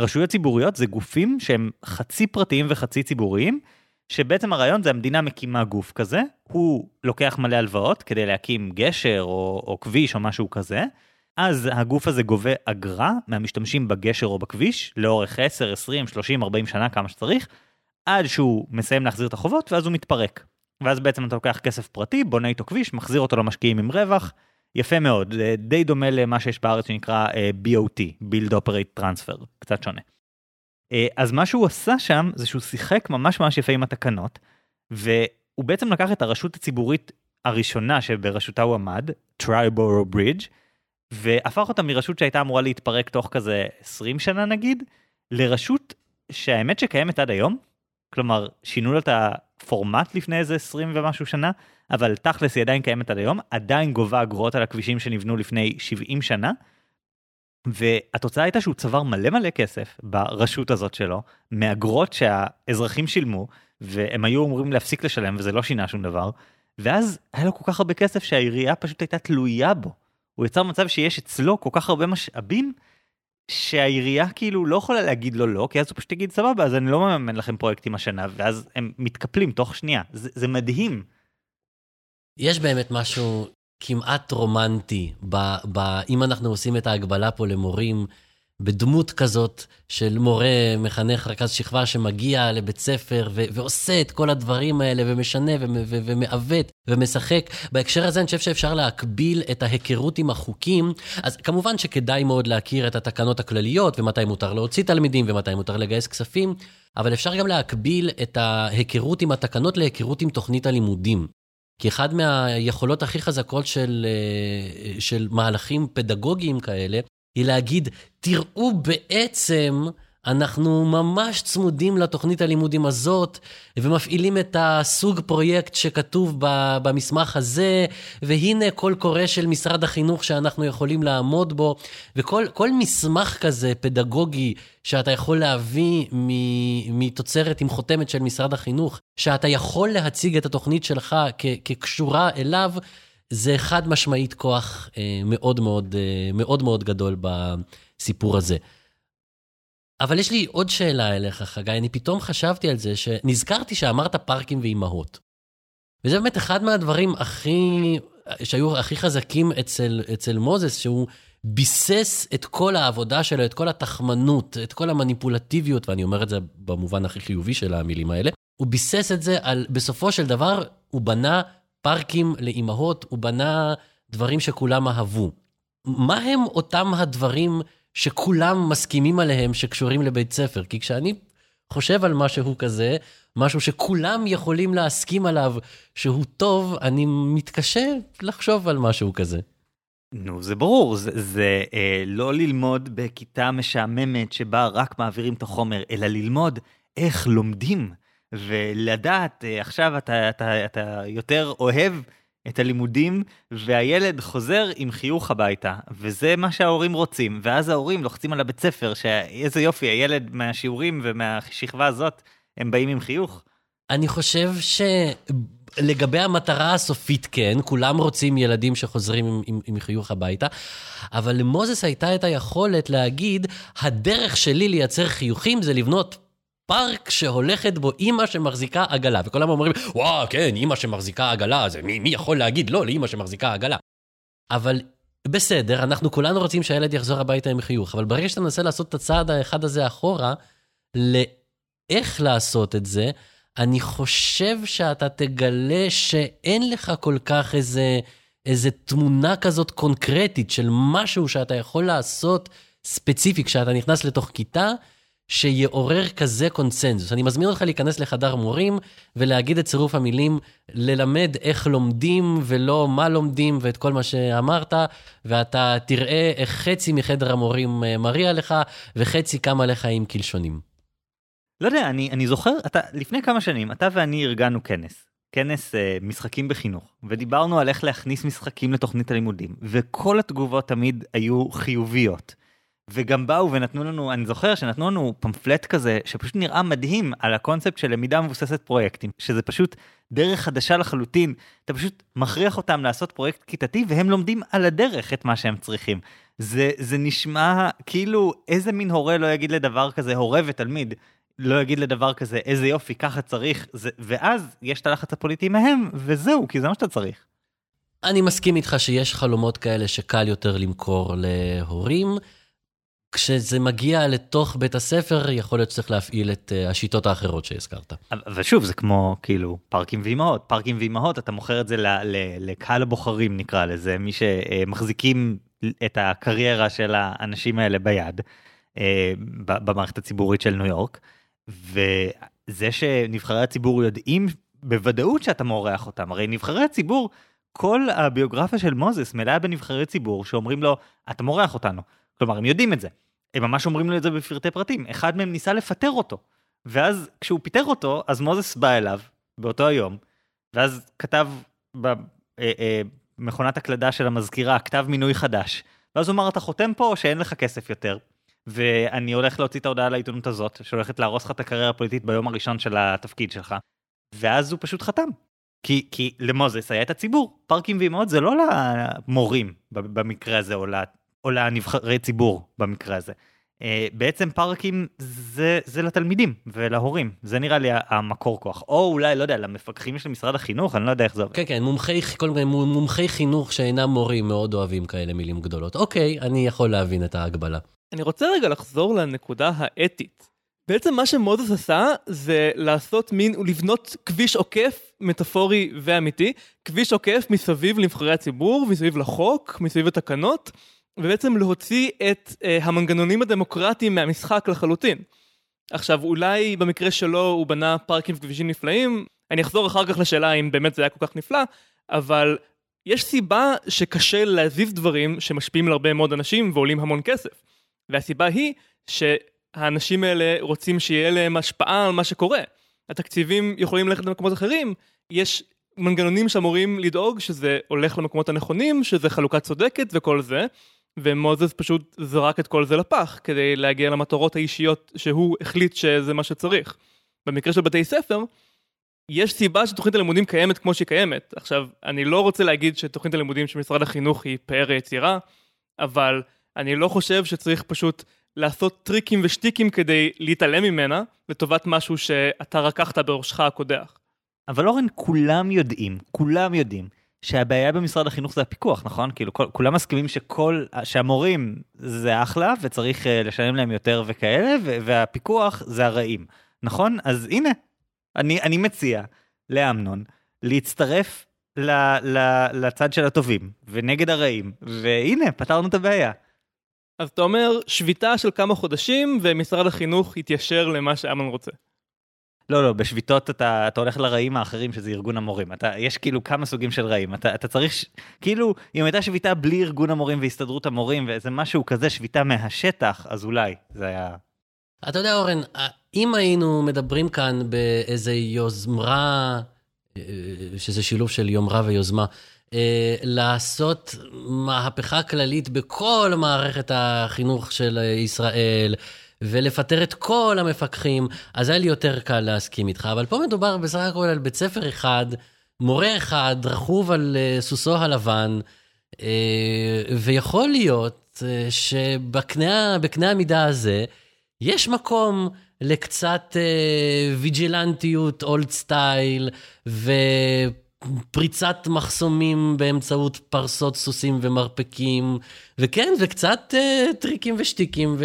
[SPEAKER 2] רשויות ציבוריות זה גופים שהם חצי פרטיים וחצי ציבוריים, שבעצם הרעיון זה המדינה מקימה גוף כזה, הוא לוקח מלא הלוואות כדי להקים גשר או, או כביש או משהו כזה, אז הגוף הזה גובה אגרה מהמשתמשים בגשר או בכביש לאורך 10, 20, 30, 40 שנה כמה שצריך, עד שהוא מסיים להחזיר את החובות ואז הוא מתפרק. ואז בעצם אתה לוקח כסף פרטי, בונה איתו כביש, מחזיר אותו למשקיעים עם רווח, יפה מאוד, די דומה למה שיש בארץ שנקרא uh, BOT, Build Operate Transfer, קצת שונה. Uh, אז מה שהוא עשה שם זה שהוא שיחק ממש ממש יפה עם התקנות, והוא בעצם לקח את הרשות הציבורית הראשונה שבראשותה הוא עמד, Triborough Bridge, והפך אותה מרשות שהייתה אמורה להתפרק תוך כזה 20 שנה נגיד, לרשות שהאמת שקיימת עד היום, כלומר שינו לה את הפורמט לפני איזה 20 ומשהו שנה, אבל תכלס היא עדיין קיימת עד היום, עדיין גובה אגרות על הכבישים שנבנו לפני 70 שנה, והתוצאה הייתה שהוא צבר מלא מלא כסף ברשות הזאת שלו, מאגרות שהאזרחים שילמו, והם היו אמורים להפסיק לשלם וזה לא שינה שום דבר, ואז היה לו כל כך הרבה כסף שהעירייה פשוט הייתה תלויה בו. הוא יצר מצב שיש אצלו כל כך הרבה משאבים, שהעירייה כאילו לא יכולה להגיד לו לא, כי אז הוא פשוט יגיד סבבה, אז אני לא מממן לכם פרויקטים השנה, ואז הם מתקפלים תוך שנייה. זה, זה מדהים.
[SPEAKER 3] יש באמת משהו כמעט רומנטי, ב, ב, אם אנחנו עושים את ההגבלה פה למורים, בדמות כזאת של מורה, מחנך, רכז שכבה שמגיע לבית ספר ו- ועושה את כל הדברים האלה ומשנה ומעוות ומשחק. בהקשר הזה אני חושב שאפשר להקביל את ההיכרות עם החוקים. אז כמובן שכדאי מאוד להכיר את התקנות הכלליות ומתי מותר להוציא תלמידים ומתי מותר לגייס כספים, אבל אפשר גם להקביל את ההיכרות עם התקנות להיכרות עם תוכנית הלימודים. כי אחד מהיכולות הכי חזקות של, אה, של מהלכים פדגוגיים כאלה, היא להגיד, תראו בעצם, אנחנו ממש צמודים לתוכנית הלימודים הזאת, ומפעילים את הסוג פרויקט שכתוב במסמך הזה, והנה קול קורא של משרד החינוך שאנחנו יכולים לעמוד בו, וכל מסמך כזה פדגוגי שאתה יכול להביא מתוצרת עם חותמת של משרד החינוך, שאתה יכול להציג את התוכנית שלך כקשורה אליו, זה חד משמעית כוח אה, מאוד מאוד אה, מאוד מאוד גדול בסיפור הזה. אבל יש לי עוד שאלה אליך, חגי, אני פתאום חשבתי על זה, שנזכרתי שאמרת פארקים ואימהות. וזה באמת אחד מהדברים הכי, שהיו הכי חזקים אצל, אצל מוזס, שהוא ביסס את כל העבודה שלו, את כל התחמנות, את כל המניפולטיביות, ואני אומר את זה במובן הכי חיובי של המילים האלה, הוא ביסס את זה על, בסופו של דבר, הוא בנה פארקים לאימהות, הוא בנה דברים שכולם אהבו. מה הם אותם הדברים שכולם מסכימים עליהם שקשורים לבית ספר? כי כשאני חושב על משהו כזה, משהו שכולם יכולים להסכים עליו שהוא טוב, אני מתקשה לחשוב על משהו כזה.
[SPEAKER 2] נו, זה ברור, זה, זה אה, לא ללמוד בכיתה משעממת שבה רק מעבירים את החומר, אלא ללמוד איך לומדים. ולדעת, אה, עכשיו אתה, אתה, אתה יותר אוהב את הלימודים, והילד חוזר עם חיוך הביתה, וזה מה שההורים רוצים, ואז ההורים לוחצים על הבית ספר, שאיזה יופי, הילד מהשיעורים ומהשכבה הזאת, הם באים עם חיוך.
[SPEAKER 3] אני חושב שלגבי המטרה הסופית, כן, כולם רוצים ילדים שחוזרים עם, עם, עם חיוך הביתה, אבל למוזס הייתה את היכולת להגיד, הדרך שלי לייצר חיוכים זה לבנות פארק שהולכת בו אימא שמחזיקה עגלה, וכולם אומרים, וואו, כן, אימא שמחזיקה עגלה, זה מי, מי יכול להגיד לא לאימא שמחזיקה עגלה? אבל בסדר, אנחנו כולנו רוצים שהילד יחזור הביתה עם חיוך, אבל ברגע שאתה מנסה לעשות את הצעד האחד הזה אחורה, לאיך לעשות את זה, אני חושב שאתה תגלה שאין לך כל כך איזה, איזה תמונה כזאת קונקרטית של משהו שאתה יכול לעשות ספציפי כשאתה נכנס לתוך כיתה, שיעורר כזה קונצנזוס. אני מזמין אותך להיכנס לחדר מורים ולהגיד את צירוף המילים, ללמד איך לומדים ולא מה לומדים ואת כל מה שאמרת, ואתה תראה איך חצי מחדר המורים אה, מריע לך וחצי קם לך עם קלשונים.
[SPEAKER 2] לא יודע, אני, אני זוכר, אתה, לפני כמה שנים, אתה ואני ארגנו כנס. כנס uh, משחקים בחינוך, ודיברנו על איך להכניס משחקים לתוכנית הלימודים, וכל התגובות תמיד היו חיוביות. וגם באו ונתנו לנו, אני זוכר שנתנו לנו פמפלט כזה, שפשוט נראה מדהים על הקונספט של למידה מבוססת פרויקטים, שזה פשוט דרך חדשה לחלוטין, אתה פשוט מכריח אותם לעשות פרויקט כיתתי, והם לומדים על הדרך את מה שהם צריכים. זה, זה נשמע כאילו איזה מין הורה לא יגיד לדבר כזה, הורה ותלמיד, לא יגיד לדבר כזה, איזה יופי, ככה צריך, זה, ואז יש את הלחץ הפוליטי מהם, וזהו, כי זה מה שאתה צריך.
[SPEAKER 3] אני מסכים איתך שיש חלומות כאלה שקל יותר למכור להורים. כשזה מגיע לתוך בית הספר, יכול להיות שצריך להפעיל את uh, השיטות האחרות שהזכרת.
[SPEAKER 2] ושוב, זה כמו כאילו פארקים ואימהות. פארקים ואימהות, אתה מוכר את זה לקהל הבוחרים נקרא לזה, מי שמחזיקים את הקריירה של האנשים האלה ביד, uh, במערכת הציבורית של ניו יורק. וזה שנבחרי הציבור יודעים בוודאות שאתה מורח אותם, הרי נבחרי הציבור, כל הביוגרפיה של מוזס מלאה בנבחרי ציבור שאומרים לו, אתה מורח אותנו. כלומר, הם יודעים את זה. הם ממש אומרים לו את זה בפרטי פרטים. אחד מהם ניסה לפטר אותו. ואז כשהוא פיטר אותו, אז מוזס בא אליו באותו היום, ואז כתב במכונת אה, הקלדה של המזכירה, כתב מינוי חדש. ואז הוא אמר, אתה חותם פה או שאין לך כסף יותר? ואני הולך להוציא את ההודעה לעיתונות הזאת, שהולכת להרוס לך את הקריירה הפוליטית ביום הראשון של התפקיד שלך. ואז הוא פשוט חתם. כי, כי למוזס היה את הציבור, פארקים ואימהות זה לא למורים במקרה הזה, או, או לנבחרי ציבור במקרה הזה. Uh, בעצם פארקים זה, זה לתלמידים ולהורים, זה נראה לי המקור כוח. או אולי, לא יודע, למפקחים של משרד החינוך, אני לא יודע איך זה עובד.
[SPEAKER 3] כן, כן, מומחי, כל מיני מומחי חינוך שאינם מורים מאוד אוהבים כאלה מילים גדולות. אוקיי, אני יכול להבין את ההגבלה.
[SPEAKER 1] אני רוצה רגע לחזור לנקודה האתית. בעצם מה שמוזס עשה זה לעשות מין, לבנות כביש עוקף מטאפורי ואמיתי, כביש עוקף מסביב לנבחרי הציבור, מסביב לחוק, מסביב לתקנות, ובעצם להוציא את אה, המנגנונים הדמוקרטיים מהמשחק לחלוטין. עכשיו אולי במקרה שלו הוא בנה פארקים וכבישים נפלאים, אני אחזור אחר כך לשאלה אם באמת זה היה כל כך נפלא, אבל יש סיבה שקשה להזיז דברים שמשפיעים על הרבה מאוד אנשים ועולים המון כסף. והסיבה היא שהאנשים האלה רוצים שיהיה להם השפעה על מה שקורה. התקציבים יכולים ללכת למקומות אחרים, יש מנגנונים שאמורים לדאוג שזה הולך למקומות הנכונים, שזה חלוקה צודקת וכל זה, ומוזס פשוט זרק את כל זה לפח כדי להגיע למטרות האישיות שהוא החליט שזה מה שצריך. במקרה של בתי ספר, יש סיבה שתוכנית הלימודים קיימת כמו שהיא קיימת. עכשיו, אני לא רוצה להגיד שתוכנית הלימודים של משרד החינוך היא פאר יצירה, אבל אני לא חושב שצריך פשוט לעשות טריקים ושטיקים כדי להתעלם ממנה לטובת משהו שאתה רקחת בראשך הקודח.
[SPEAKER 2] אבל אורן, כולם יודעים, כולם יודעים, שהבעיה במשרד החינוך זה הפיקוח, נכון? כאילו, כל, כולם מסכימים שכל, שהמורים זה אחלה וצריך uh, לשלם להם יותר וכאלה, והפיקוח זה הרעים, נכון? אז הנה, אני, אני מציע לאמנון להצטרף ל, ל, לצד של הטובים ונגד הרעים, והנה, פתרנו את הבעיה.
[SPEAKER 1] אז אתה אומר שביתה של כמה חודשים ומשרד החינוך יתיישר למה שאמנון רוצה.
[SPEAKER 2] לא, לא, בשביתות אתה, אתה הולך לרעים האחרים שזה ארגון המורים. אתה, יש כאילו כמה סוגים של רעים. אתה, אתה צריך, ש... כאילו, אם הייתה שביתה בלי ארגון המורים והסתדרות המורים ואיזה משהו כזה, שביתה מהשטח, אז אולי זה היה...
[SPEAKER 3] אתה יודע, אורן, אם היינו מדברים כאן באיזה יוזמרה, אה, שזה שילוב של יומרה ויוזמה, אה, לעשות מהפכה כללית בכל מערכת החינוך של ישראל, ולפטר את כל המפקחים, אז היה לי יותר קל להסכים איתך. אבל פה מדובר בסך הכל על בית ספר אחד, מורה אחד, רכוב על אה, סוסו הלבן, אה, ויכול להיות אה, שבקנה המידה הזה, יש מקום לקצת ויג'ילנטיות, אולד סטייל, ופריצת מחסומים באמצעות פרסות סוסים ומרפקים, וכן, וקצת טריקים ושטיקים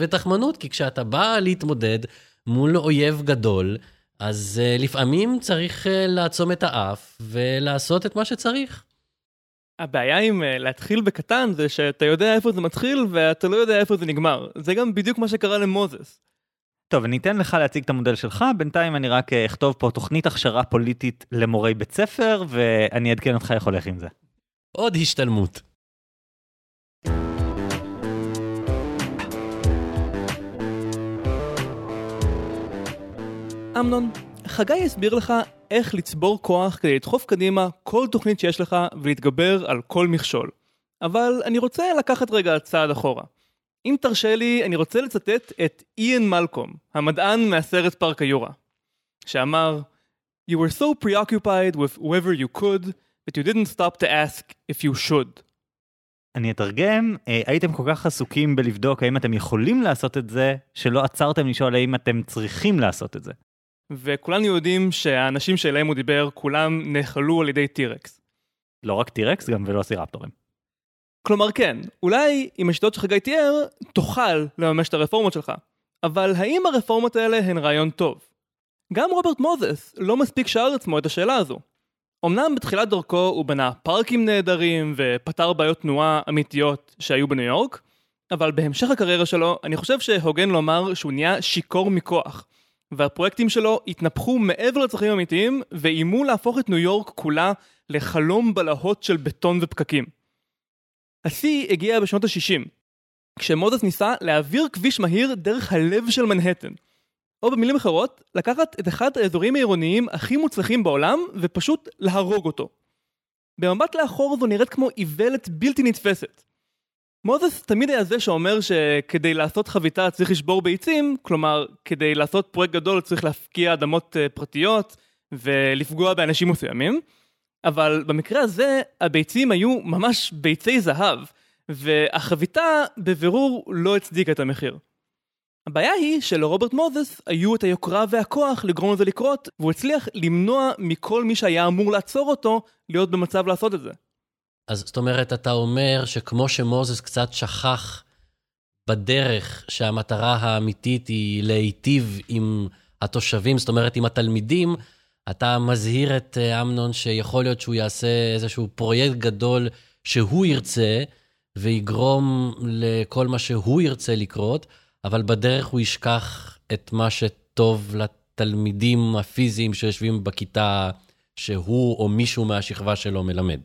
[SPEAKER 3] ותחמנות, כי כשאתה בא להתמודד מול אויב גדול, אז uh, לפעמים צריך uh, לעצום את האף ולעשות את מה שצריך.
[SPEAKER 1] הבעיה עם uh, להתחיל בקטן זה שאתה יודע איפה זה מתחיל ואתה לא יודע איפה זה נגמר. זה גם בדיוק מה שקרה למוזס.
[SPEAKER 2] טוב, אני אתן לך להציג את המודל שלך, בינתיים אני רק אכתוב פה תוכנית הכשרה פוליטית למורי בית ספר, ואני אעדכן אותך איך הולך עם זה.
[SPEAKER 3] עוד השתלמות.
[SPEAKER 1] אמנון, חגי יסביר לך איך לצבור כוח כדי לדחוף קדימה כל תוכנית שיש לך ולהתגבר על כל מכשול. אבל אני רוצה לקחת רגע צעד אחורה. אם תרשה לי, אני רוצה לצטט את איאן מלקום, המדען מהסרט פארק היורה, שאמר You were so preoccupied with whoever you could, that you didn't stop to ask if you should.
[SPEAKER 2] אני אתרגם, אה, הייתם כל כך עסוקים בלבדוק האם אתם יכולים לעשות את זה, שלא עצרתם לשאול האם אתם צריכים לעשות את זה.
[SPEAKER 1] וכולנו יודעים שהאנשים שאליהם הוא דיבר, כולם נאכלו על ידי טירקס.
[SPEAKER 2] לא רק טירקס, גם ולוסירפטורים.
[SPEAKER 1] כלומר כן, אולי עם השיטות שחגי תיאר, תוכל לממש את הרפורמות שלך. אבל האם הרפורמות האלה הן רעיון טוב? גם רוברט מוזס לא מספיק שאל עצמו את השאלה הזו. אמנם בתחילת דרכו הוא בנה פארקים נהדרים ופתר בעיות תנועה אמיתיות שהיו בניו יורק, אבל בהמשך הקריירה שלו, אני חושב שהוגן לומר שהוא נהיה שיכור מכוח. והפרויקטים שלו התנפחו מעבר לצרכים אמיתיים ואיימו להפוך את ניו יורק כולה לחלום בלהות של בטון ופקקים. השיא הגיע בשנות ה-60, כשמוזס ניסה להעביר כביש מהיר דרך הלב של מנהטן. או במילים אחרות, לקחת את אחד האזורים העירוניים הכי מוצלחים בעולם ופשוט להרוג אותו. במבט לאחור זו נראית כמו איוולת בלתי נתפסת. מוזס תמיד היה זה שאומר שכדי לעשות חביתה צריך לשבור ביצים, כלומר, כדי לעשות פרויקט גדול צריך להפקיע אדמות אה, פרטיות ולפגוע באנשים מסוימים, אבל במקרה הזה הביצים היו ממש ביצי זהב, והחביתה בבירור לא הצדיקה את המחיר. הבעיה היא שלרוברט מוזס היו את היוקרה והכוח לגרום לזה לקרות, והוא הצליח למנוע מכל מי שהיה אמור לעצור אותו להיות במצב לעשות את זה.
[SPEAKER 3] אז זאת אומרת, אתה אומר שכמו שמוזס קצת שכח בדרך שהמטרה האמיתית היא להיטיב עם התושבים, זאת אומרת, עם התלמידים, אתה מזהיר את אה, אמנון שיכול להיות שהוא יעשה איזשהו פרויקט גדול שהוא ירצה, ויגרום לכל מה שהוא ירצה לקרות, אבל בדרך הוא ישכח את מה שטוב לתלמידים הפיזיים שיושבים בכיתה שהוא או מישהו מהשכבה שלו מלמד.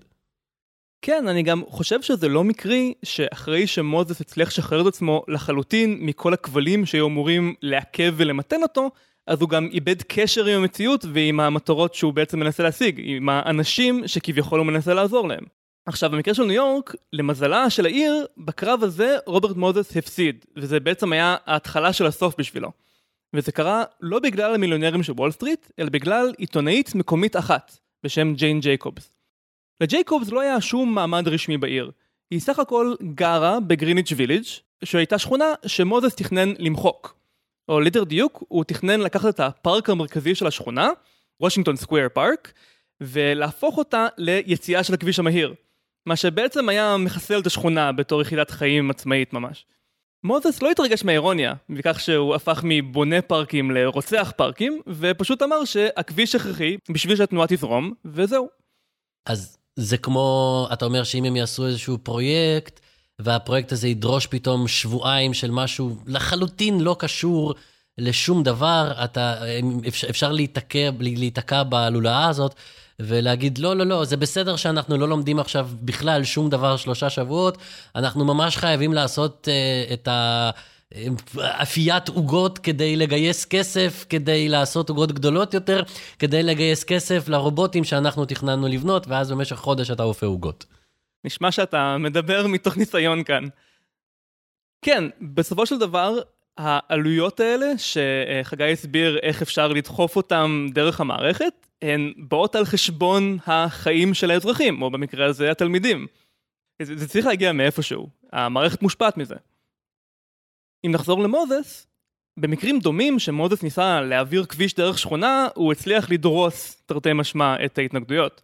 [SPEAKER 1] כן, אני גם חושב שזה לא מקרי שאחרי שמוזס הצליח לשחרר את עצמו לחלוטין מכל הכבלים שהיו אמורים לעכב ולמתן אותו, אז הוא גם איבד קשר עם המציאות ועם המטרות שהוא בעצם מנסה להשיג, עם האנשים שכביכול הוא מנסה לעזור להם. עכשיו, במקרה של ניו יורק, למזלה של העיר, בקרב הזה רוברט מוזס הפסיד, וזה בעצם היה ההתחלה של הסוף בשבילו. וזה קרה לא בגלל המיליונרים של וול סטריט, אלא בגלל עיתונאית מקומית אחת, בשם ג'יין ג'ייקובס. לג'ייקובס לא היה שום מעמד רשמי בעיר. היא סך הכל גרה בגריניץ' ויליג', שהייתה שכונה שמוזס תכנן למחוק. או ליתר דיוק, הוא תכנן לקחת את הפארק המרכזי של השכונה, וושינגטון סקוויר פארק, ולהפוך אותה ליציאה של הכביש המהיר. מה שבעצם היה מחסל את השכונה בתור יחידת חיים עצמאית ממש. מוזס לא התרגש מהאירוניה, מכך שהוא הפך מבונה פארקים לרוצח פארקים, ופשוט אמר שהכביש הכרחי בשביל שהתנועה תזרום, וזהו.
[SPEAKER 3] אז זה כמו, אתה אומר שאם הם יעשו איזשהו פרויקט, והפרויקט הזה ידרוש פתאום שבועיים של משהו לחלוטין לא קשור לשום דבר, אתה, אפשר להיתקע, להיתקע בלולאה הזאת ולהגיד, לא, לא, לא, זה בסדר שאנחנו לא לומדים עכשיו בכלל שום דבר שלושה שבועות, אנחנו ממש חייבים לעשות uh, את ה... אפיית עוגות כדי לגייס כסף, כדי לעשות עוגות גדולות יותר, כדי לגייס כסף לרובוטים שאנחנו תכננו לבנות, ואז במשך חודש אתה אופה עוגות.
[SPEAKER 1] נשמע שאתה מדבר מתוך ניסיון כאן. כן, בסופו של דבר, העלויות האלה, שחגי הסביר איך אפשר לדחוף אותם דרך המערכת, הן באות על חשבון החיים של האזרחים, או במקרה הזה התלמידים. זה, זה צריך להגיע מאיפשהו, המערכת מושפעת מזה. אם נחזור למוזס, במקרים דומים שמוזס ניסה להעביר כביש דרך שכונה, הוא הצליח לדרוס, תרתי משמע, את ההתנגדויות.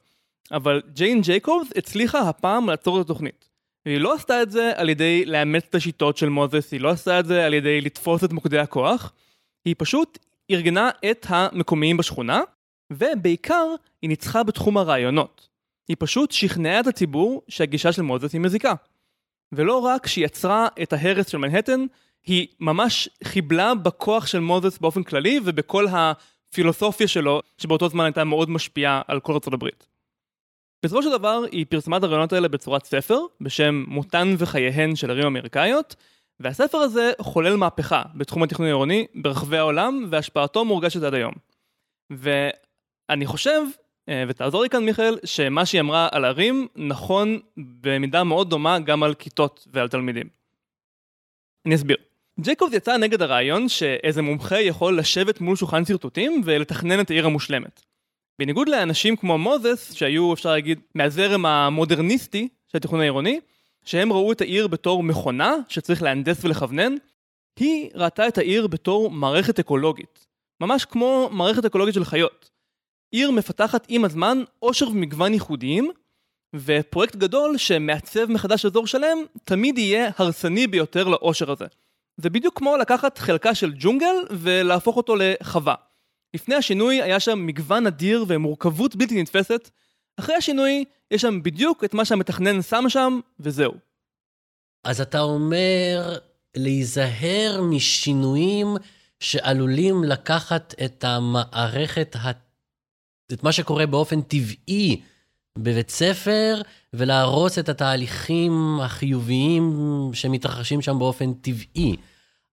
[SPEAKER 1] אבל ג'יין ג'ייקובס הצליחה הפעם לעצור את התוכנית. והיא לא עשתה את זה על ידי לאמץ את השיטות של מוזס, היא לא עשתה את זה על ידי לתפוס את מוקדי הכוח, היא פשוט ארגנה את המקומיים בשכונה, ובעיקר היא ניצחה בתחום הרעיונות. היא פשוט שכנעה את הציבור שהגישה של מוזס היא מזיקה. ולא רק שהיא יצרה את ההרס של מנהטן, היא ממש חיבלה בכוח של מוזס באופן כללי ובכל הפילוסופיה שלו, שבאותו זמן הייתה מאוד משפיעה על כל ארצות הברית. בסופו של דבר היא פרסמה את הרעיונות האלה בצורת ספר, בשם מותן וחייהן של ערים אמריקאיות, והספר הזה חולל מהפכה בתחום התכנון העירוני ברחבי העולם, והשפעתו מורגשת עד היום. ואני חושב, אה, ותעזור לי כאן מיכאל, שמה שהיא אמרה על ערים נכון במידה מאוד דומה גם על כיתות ועל תלמידים. אני אסביר. ג'ייקובס יצא נגד הרעיון שאיזה מומחה יכול לשבת מול שולחן שרטוטים ולתכנן את העיר המושלמת. בניגוד לאנשים כמו מוזס, שהיו אפשר להגיד מהזרם המודרניסטי של התכנון העירוני, שהם ראו את העיר בתור מכונה שצריך להנדס ולכוונן, היא ראתה את העיר בתור מערכת אקולוגית. ממש כמו מערכת אקולוגית של חיות. עיר מפתחת עם הזמן עושר ומגוון ייחודיים, ופרויקט גדול שמעצב מחדש אזור שלם, תמיד יהיה הרסני ביותר לעושר הזה. זה בדיוק כמו לקחת חלקה של ג'ונגל ולהפוך אותו לחווה. לפני השינוי היה שם מגוון אדיר ומורכבות בלתי נתפסת, אחרי השינוי יש שם בדיוק את מה שהמתכנן שם שם, וזהו.
[SPEAKER 3] אז אתה אומר להיזהר משינויים שעלולים לקחת את המערכת, את מה שקורה באופן טבעי בבית ספר, ולהרוס את התהליכים החיוביים שמתרחשים שם באופן טבעי.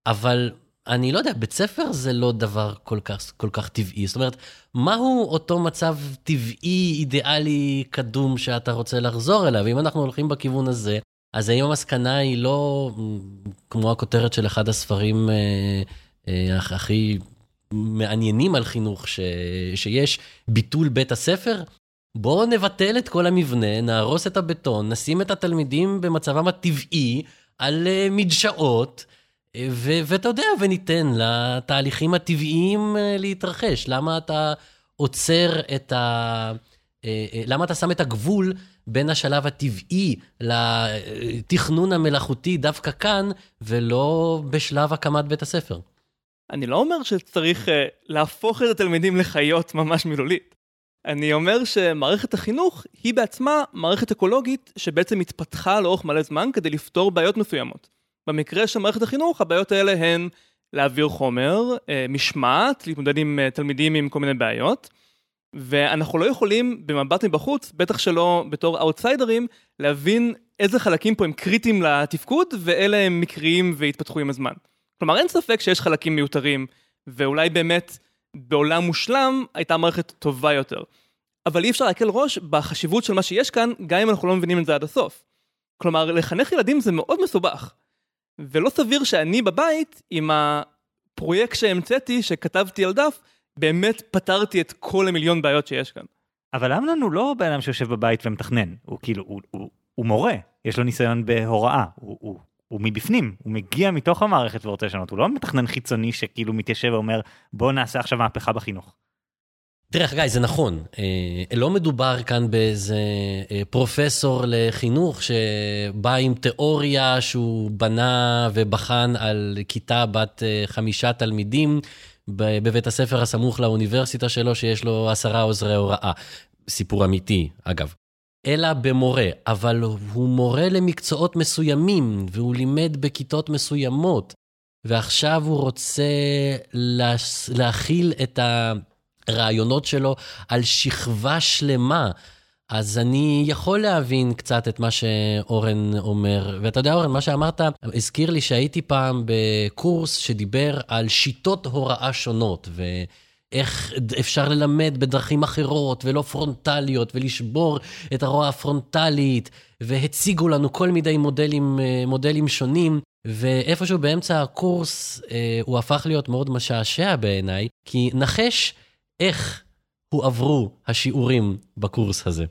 [SPEAKER 3] אבל אני לא יודע, בית ספר זה לא דבר כל כך, כל כך טבעי. זאת אומרת, מהו אותו מצב טבעי, אידיאלי, קדום שאתה רוצה לחזור אליו? אם אנחנו הולכים בכיוון הזה, אז האם המסקנה היא לא כמו הכותרת של אחד הספרים אה, אה, הכי מעניינים על חינוך ש, שיש, ביטול בית הספר? בואו נבטל את כל המבנה, נהרוס את הבטון, נשים את התלמידים במצבם הטבעי על אה, מדשאות. ואתה יודע, וניתן לתהליכים הטבעיים אה, להתרחש. למה אתה עוצר את ה... אה, אה, למה אתה שם את הגבול בין השלב הטבעי לתכנון המלאכותי דווקא כאן, ולא בשלב הקמת בית הספר?
[SPEAKER 1] אני לא אומר שצריך להפוך את התלמידים לחיות ממש מילולית. אני אומר שמערכת החינוך היא בעצמה מערכת אקולוגית שבעצם התפתחה לאורך מלא זמן כדי לפתור בעיות מסוימות. במקרה של מערכת החינוך, הבעיות האלה הן להעביר חומר, אה, משמעת, להתמודד עם אה, תלמידים עם כל מיני בעיות, ואנחנו לא יכולים במבט מבחוץ, בטח שלא בתור אאוטסיידרים, להבין איזה חלקים פה הם קריטיים לתפקוד, ואלה הם מקריים והתפתחו עם הזמן. כלומר, אין ספק שיש חלקים מיותרים, ואולי באמת בעולם מושלם הייתה מערכת טובה יותר. אבל אי אפשר להקל ראש בחשיבות של מה שיש כאן, גם אם אנחנו לא מבינים את זה עד הסוף. כלומר, לחנך ילדים זה מאוד מסובך. ולא סביר שאני בבית, עם הפרויקט שהמצאתי, שכתבתי על דף, באמת פתרתי את כל המיליון בעיות שיש כאן.
[SPEAKER 2] אבל אמנון הוא לא בן אדם שיושב בבית ומתכנן, הוא כאילו, הוא, הוא, הוא מורה, יש לו ניסיון בהוראה, הוא, הוא, הוא מבפנים, הוא מגיע מתוך המערכת ורוצה לשנות, הוא לא מתכנן חיצוני שכאילו מתיישב ואומר בוא נעשה עכשיו מהפכה בחינוך.
[SPEAKER 3] תראה, חגי, זה נכון. אה, לא מדובר כאן באיזה אה, פרופסור לחינוך שבא עם תיאוריה שהוא בנה ובחן על כיתה בת אה, חמישה תלמידים בבית הספר הסמוך לאוניברסיטה שלו, שיש לו עשרה עוזרי הוראה. סיפור אמיתי, אגב. אלא במורה, אבל הוא מורה למקצועות מסוימים, והוא לימד בכיתות מסוימות, ועכשיו הוא רוצה להכיל את ה... הרעיונות שלו על שכבה שלמה. אז אני יכול להבין קצת את מה שאורן אומר. ואתה יודע, אורן, מה שאמרת הזכיר לי שהייתי פעם בקורס שדיבר על שיטות הוראה שונות, ואיך אפשר ללמד בדרכים אחרות ולא פרונטליות, ולשבור את הרוע הפרונטלית, והציגו לנו כל מיני מודלים, מודלים שונים. ואיפשהו באמצע הקורס אה, הוא הפך להיות מאוד משעשע בעיניי, כי נחש איך הועברו השיעורים בקורס הזה.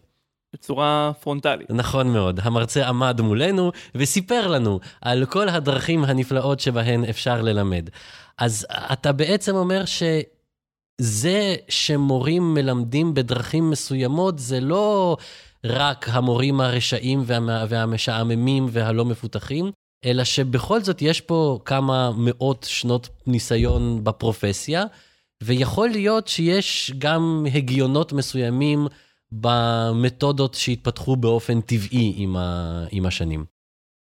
[SPEAKER 1] בצורה פרונטלית.
[SPEAKER 3] נכון מאוד. המרצה עמד מולנו וסיפר לנו על כל הדרכים הנפלאות שבהן אפשר ללמד. אז אתה בעצם אומר שזה שמורים מלמדים בדרכים מסוימות, זה לא רק המורים הרשעים וה... והמשעממים והלא מפותחים, אלא שבכל זאת יש פה כמה מאות שנות ניסיון בפרופסיה, ויכול להיות שיש גם הגיונות מסוימים במתודות שהתפתחו באופן טבעי עם, ה... עם השנים.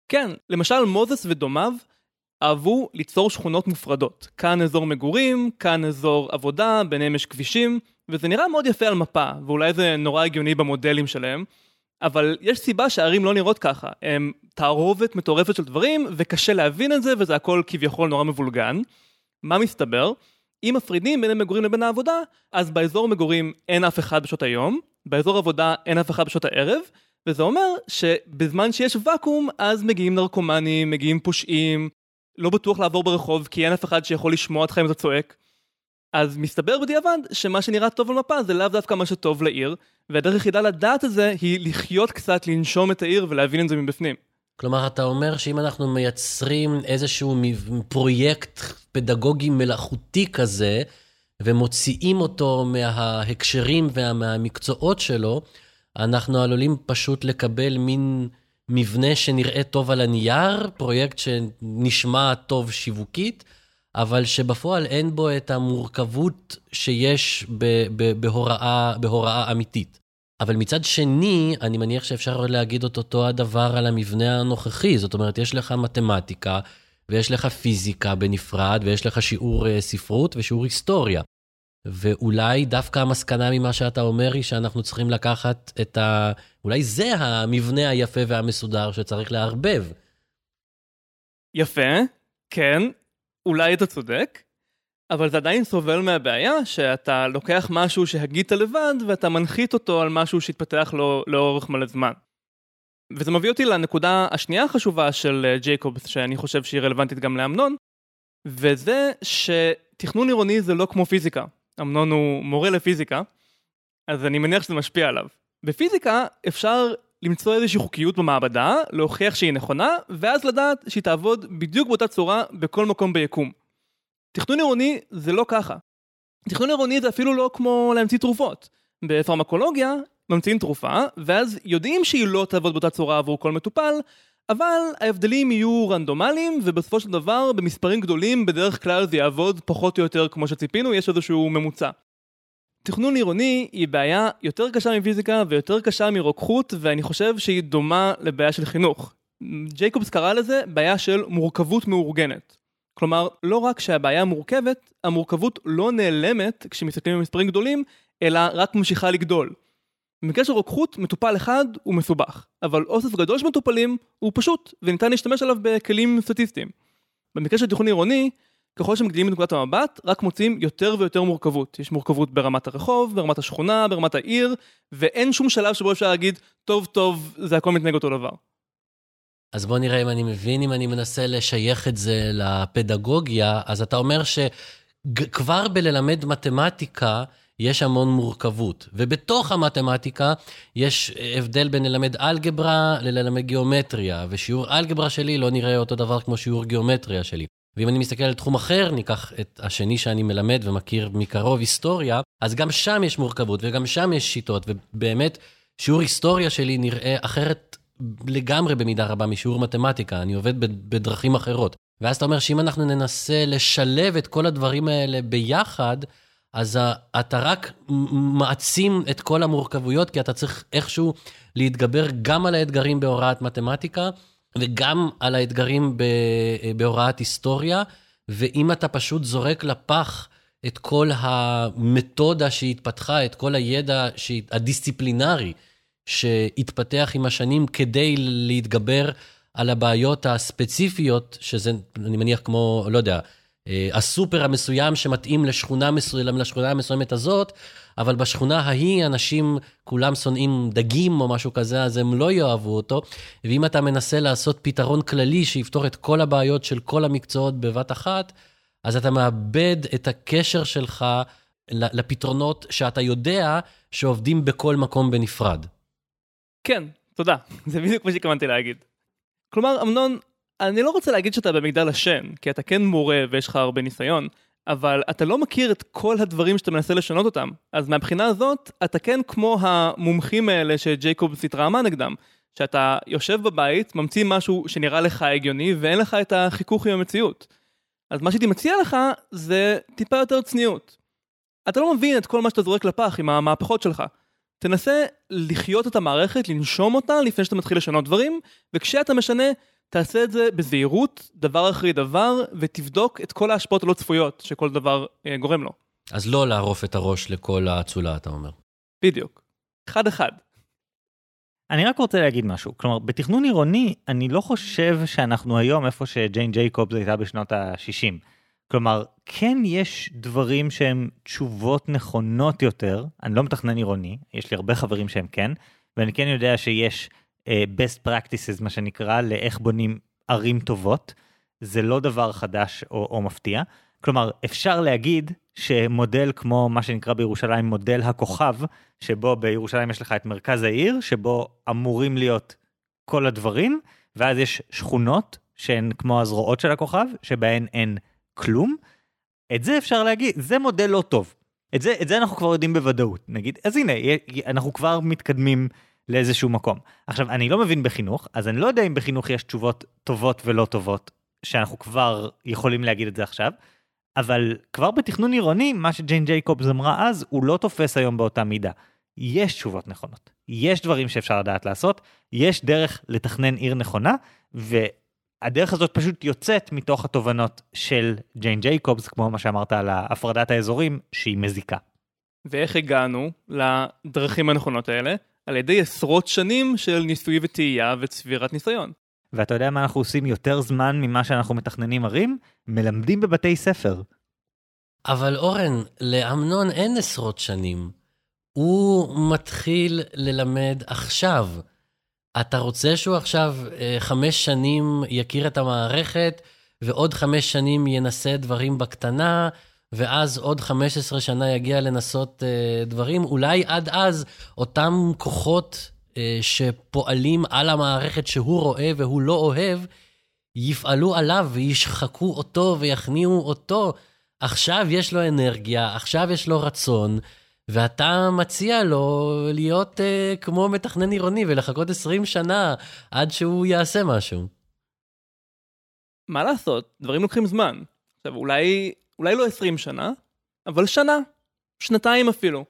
[SPEAKER 1] כן, למשל מוזס ודומיו אהבו ליצור שכונות מופרדות. כאן אזור מגורים, כאן אזור עבודה, ביניהם יש כבישים, וזה נראה מאוד יפה על מפה, ואולי זה נורא הגיוני במודלים שלהם, אבל יש סיבה שהערים לא נראות ככה. הם תערובת מטורפת של דברים, וקשה להבין את זה, וזה הכל כביכול נורא מבולגן. מה מסתבר? אם מפרידים בין המגורים לבין העבודה, אז באזור מגורים אין אף אחד בשעות היום, באזור עבודה אין אף אחד בשעות הערב, וזה אומר שבזמן שיש ואקום, אז מגיעים נרקומנים, מגיעים פושעים, לא בטוח לעבור ברחוב, כי אין אף אחד שיכול לשמוע אותך אם אתה צועק. אז מסתבר בדיעבד שמה שנראה טוב על מפה זה לאו דווקא מה שטוב לעיר, והדרך היחידה לדעת את זה היא לחיות קצת, לנשום את העיר ולהבין את זה מבפנים.
[SPEAKER 3] כלומר, אתה אומר שאם אנחנו מייצרים איזשהו פרויקט פדגוגי מלאכותי כזה, ומוציאים אותו מההקשרים ומהמקצועות שלו, אנחנו עלולים פשוט לקבל מין מבנה שנראה טוב על הנייר, פרויקט שנשמע טוב שיווקית, אבל שבפועל אין בו את המורכבות שיש בהוראה, בהוראה אמיתית. אבל מצד שני, אני מניח שאפשר להגיד את אותו הדבר על המבנה הנוכחי. זאת אומרת, יש לך מתמטיקה, ויש לך פיזיקה בנפרד, ויש לך שיעור אה, ספרות ושיעור היסטוריה. ואולי דווקא המסקנה ממה שאתה אומר היא שאנחנו צריכים לקחת את ה... אולי זה המבנה היפה והמסודר שצריך לערבב.
[SPEAKER 1] יפה, כן, אולי אתה צודק, אבל זה עדיין סובל מהבעיה שאתה לוקח משהו שהגית לבד ואתה מנחית אותו על משהו שהתפתח לו לאורך מלא זמן. וזה מביא אותי לנקודה השנייה החשובה של אה, ג'ייקובס שאני חושב שהיא רלוונטית גם לאמנון, וזה שתכנון עירוני זה לא כמו פיזיקה. אמנון הוא מורה לפיזיקה, אז אני מניח שזה משפיע עליו. בפיזיקה אפשר למצוא איזושהי חוקיות במעבדה, להוכיח שהיא נכונה, ואז לדעת שהיא תעבוד בדיוק באותה צורה בכל מקום ביקום. תכנון עירוני זה לא ככה. תכנון עירוני זה אפילו לא כמו להמציא תרופות. בפרמקולוגיה ממציאים תרופה, ואז יודעים שהיא לא תעבוד באותה צורה עבור כל מטופל, אבל ההבדלים יהיו רנדומליים, ובסופו של דבר במספרים גדולים בדרך כלל זה יעבוד פחות או יותר כמו שציפינו, יש איזשהו ממוצע. תכנון עירוני היא בעיה יותר קשה מפיזיקה ויותר קשה מרוקחות, ואני חושב שהיא דומה לבעיה של חינוך. ג'ייקובס קרא לזה בעיה של מורכבות מאורגנת. כלומר, לא רק שהבעיה מורכבת, המורכבות לא נעלמת כשמסתכלים במספרים גדולים, אלא רק ממשיכה לגדול. במקרה של רוקחות, מטופל אחד הוא מסובך, אבל אוסף גדול של מטופלים הוא פשוט, וניתן להשתמש עליו בכלים סטטיסטיים. במקרה של תיכון עירוני, ככל שמגדילים את נקודת המבט, רק מוצאים יותר ויותר מורכבות. יש מורכבות ברמת הרחוב, ברמת השכונה, ברמת העיר, ואין שום שלב שבו אפשר להגיד, טוב טוב, זה הכל מתנהג אותו דבר.
[SPEAKER 3] אז בוא נראה אם אני מבין, אם אני מנסה לשייך את זה לפדגוגיה, אז אתה אומר שכבר בללמד מתמטיקה, יש המון מורכבות. ובתוך המתמטיקה יש הבדל בין ללמד אלגברה לללמד גיאומטריה, ושיעור אלגברה שלי לא נראה אותו דבר כמו שיעור גיאומטריה שלי. ואם אני מסתכל על תחום אחר, ניקח את השני שאני מלמד ומכיר מקרוב, היסטוריה, אז גם שם יש מורכבות וגם שם יש שיטות, ובאמת, שיעור היסטוריה שלי נראה אחרת לגמרי במידה רבה משיעור מתמטיקה, אני עובד בדרכים אחרות. ואז אתה אומר שאם אנחנו ננסה לשלב את כל הדברים האלה ביחד, אז אתה רק מעצים את כל המורכבויות, כי אתה צריך איכשהו להתגבר גם על האתגרים בהוראת מתמטיקה, וגם על האתגרים בהוראת היסטוריה, ואם אתה פשוט זורק לפח את כל המתודה שהתפתחה, את כל הידע הדיסציפלינרי שהתפתח עם השנים כדי להתגבר על הבעיות הספציפיות, שזה, אני מניח, כמו, לא יודע, אה, הסופר המסוים שמתאים לשכונה מסוימת, לשכונה המסוימת הזאת, אבל בשכונה ההיא אנשים כולם שונאים דגים או משהו כזה, אז הם לא יאהבו אותו. ואם אתה מנסה לעשות פתרון כללי שיפתור את כל הבעיות של כל המקצועות בבת אחת, אז אתה מאבד את הקשר שלך לפתרונות שאתה יודע שעובדים בכל מקום בנפרד.
[SPEAKER 1] כן, תודה. זה בדיוק מה שהתכוונתי להגיד. כלומר, אמנון, אני לא רוצה להגיד שאתה במגדל השן, כי אתה כן מורה ויש לך הרבה ניסיון, אבל אתה לא מכיר את כל הדברים שאתה מנסה לשנות אותם. אז מהבחינה הזאת, אתה כן כמו המומחים האלה שג'ייקובס התרעמה נגדם, שאתה יושב בבית, ממציא משהו שנראה לך הגיוני, ואין לך את החיכוך עם המציאות. אז מה שהייתי מציע לך, זה טיפה יותר צניעות. אתה לא מבין את כל מה שאתה זורק לפח עם המהפכות שלך. תנסה לחיות את המערכת, לנשום אותה לפני שאתה מתחיל לשנות דברים, וכשאתה משנה, תעשה את זה בזהירות, דבר אחרי דבר, ותבדוק את כל ההשפעות הלא צפויות שכל דבר אה, גורם לו.
[SPEAKER 3] אז לא לערוף את הראש לכל האצולה, אתה אומר.
[SPEAKER 1] בדיוק. אחד אחד.
[SPEAKER 2] אני רק רוצה להגיד משהו, כלומר, בתכנון עירוני, אני לא חושב שאנחנו היום איפה שג'יין ג'ייקובס הייתה בשנות ה-60. כלומר, כן יש דברים שהם תשובות נכונות יותר, אני לא מתכנן עירוני, יש לי הרבה חברים שהם כן, ואני כן יודע שיש uh, best practices, מה שנקרא, לאיך בונים ערים טובות. זה לא דבר חדש או, או מפתיע. כלומר, אפשר להגיד שמודל כמו מה שנקרא בירושלים מודל הכוכב, שבו בירושלים יש לך את מרכז העיר, שבו אמורים להיות כל הדברים, ואז יש שכונות שהן כמו הזרועות של הכוכב, שבהן אין כלום. את זה אפשר להגיד, זה מודל לא טוב. את זה, את זה אנחנו כבר יודעים בוודאות. נגיד, אז הנה, אנחנו כבר מתקדמים לאיזשהו מקום. עכשיו, אני לא מבין בחינוך, אז אני לא יודע אם בחינוך יש תשובות טובות ולא טובות, שאנחנו כבר יכולים להגיד את זה עכשיו, אבל כבר בתכנון עירוני, מה שג'יין ג'ייקובס אמרה אז, הוא לא תופס היום באותה מידה. יש תשובות נכונות, יש דברים שאפשר לדעת לעשות, יש דרך לתכנן עיר נכונה, והדרך הזאת פשוט יוצאת מתוך התובנות של ג'יין ג'ייקובס, כמו מה שאמרת על הפרדת האזורים, שהיא מזיקה.
[SPEAKER 1] ואיך הגענו לדרכים הנכונות האלה? על ידי עשרות שנים של ניסוי וטעייה וצבירת ניסיון.
[SPEAKER 2] ואתה יודע מה אנחנו עושים יותר זמן ממה שאנחנו מתכננים ערים? מלמדים בבתי ספר.
[SPEAKER 3] אבל אורן, לאמנון אין עשרות שנים. הוא מתחיל ללמד עכשיו. אתה רוצה שהוא עכשיו אה, חמש שנים יכיר את המערכת, ועוד חמש שנים ינסה דברים בקטנה, ואז עוד 15 שנה יגיע לנסות uh, דברים, אולי עד אז אותם כוחות uh, שפועלים על המערכת שהוא רואה והוא לא אוהב, יפעלו עליו וישחקו אותו ויכניעו אותו. עכשיו יש לו אנרגיה, עכשיו יש לו רצון, ואתה מציע לו להיות uh, כמו מתכנן עירוני ולחכות 20 שנה עד שהוא יעשה משהו.
[SPEAKER 1] מה לעשות, דברים לוקחים זמן. עכשיו, אולי אולי לא 20 שנה, אבל שנה, שנתיים אפילו.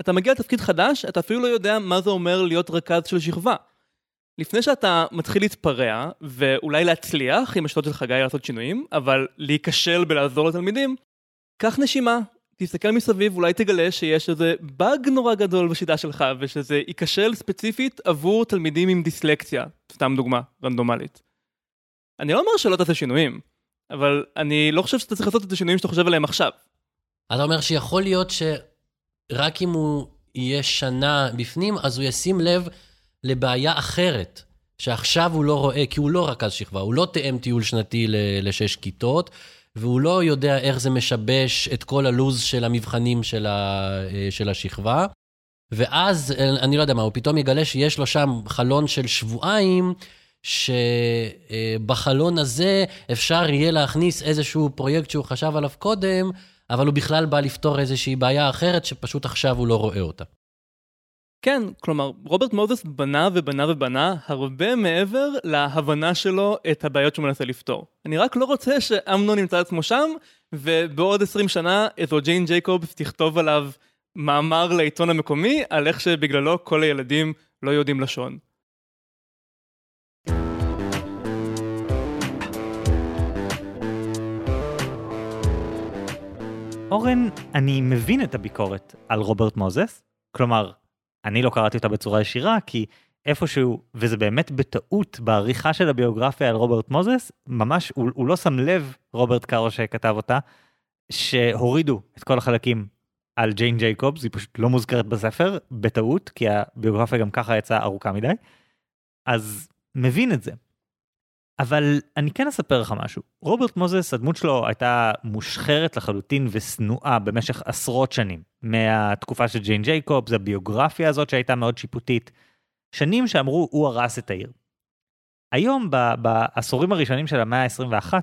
[SPEAKER 1] אתה מגיע לתפקיד חדש, אתה אפילו לא יודע מה זה אומר להיות רכז של שכבה. לפני שאתה מתחיל להתפרע, ואולי להצליח עם השיטות של חגי לעשות שינויים, אבל להיכשל בלעזור לתלמידים, קח נשימה, תסתכל מסביב, אולי תגלה שיש איזה באג נורא גדול בשיטה שלך, ושזה ייכשל ספציפית עבור תלמידים עם דיסלקציה, סתם דוגמה, רנדומלית. אני לא אומר שלא תעשה שינויים, אבל אני לא חושב שאתה צריך לעשות את השינויים שאתה חושב עליהם עכשיו.
[SPEAKER 3] אתה אומר שיכול להיות שרק אם הוא יהיה שנה בפנים, אז הוא ישים לב לבעיה אחרת, שעכשיו הוא לא רואה, כי הוא לא רכז שכבה, הוא לא תאם טיול שנתי לשש כיתות, והוא לא יודע איך זה משבש את כל הלו"ז של המבחנים של, ה, של השכבה. ואז, אני לא יודע מה, הוא פתאום יגלה שיש לו שם חלון של שבועיים, שבחלון הזה אפשר יהיה להכניס איזשהו פרויקט שהוא חשב עליו קודם, אבל הוא בכלל בא לפתור איזושהי בעיה אחרת שפשוט עכשיו הוא לא רואה אותה.
[SPEAKER 1] כן, כלומר, רוברט מוזס בנה ובנה ובנה הרבה מעבר להבנה שלו את הבעיות שהוא מנסה לפתור. אני רק לא רוצה שאמנון ימצא עצמו שם, ובעוד 20 שנה איזו ג'יין ג'ייקובס תכתוב עליו מאמר לעיתון המקומי על איך שבגללו כל הילדים לא יודעים לשון.
[SPEAKER 2] אורן, אני מבין את הביקורת על רוברט מוזס, כלומר, אני לא קראתי אותה בצורה ישירה, כי איפשהו, וזה באמת בטעות בעריכה של הביוגרפיה על רוברט מוזס, ממש, הוא, הוא לא שם לב, רוברט קארו שכתב אותה, שהורידו את כל החלקים על ג'יין ג'ייקובס, היא פשוט לא מוזכרת בספר, בטעות, כי הביוגרפיה גם ככה יצאה ארוכה מדי. אז מבין את זה. אבל אני כן אספר לך משהו. רוברט מוזס, הדמות שלו הייתה מושחרת לחלוטין ושנואה במשך עשרות שנים. מהתקופה של ג'יין ג'ייקובס, הביוגרפיה הזאת שהייתה מאוד שיפוטית. שנים שאמרו, הוא הרס את העיר. היום, בעשורים הראשונים של המאה ה-21,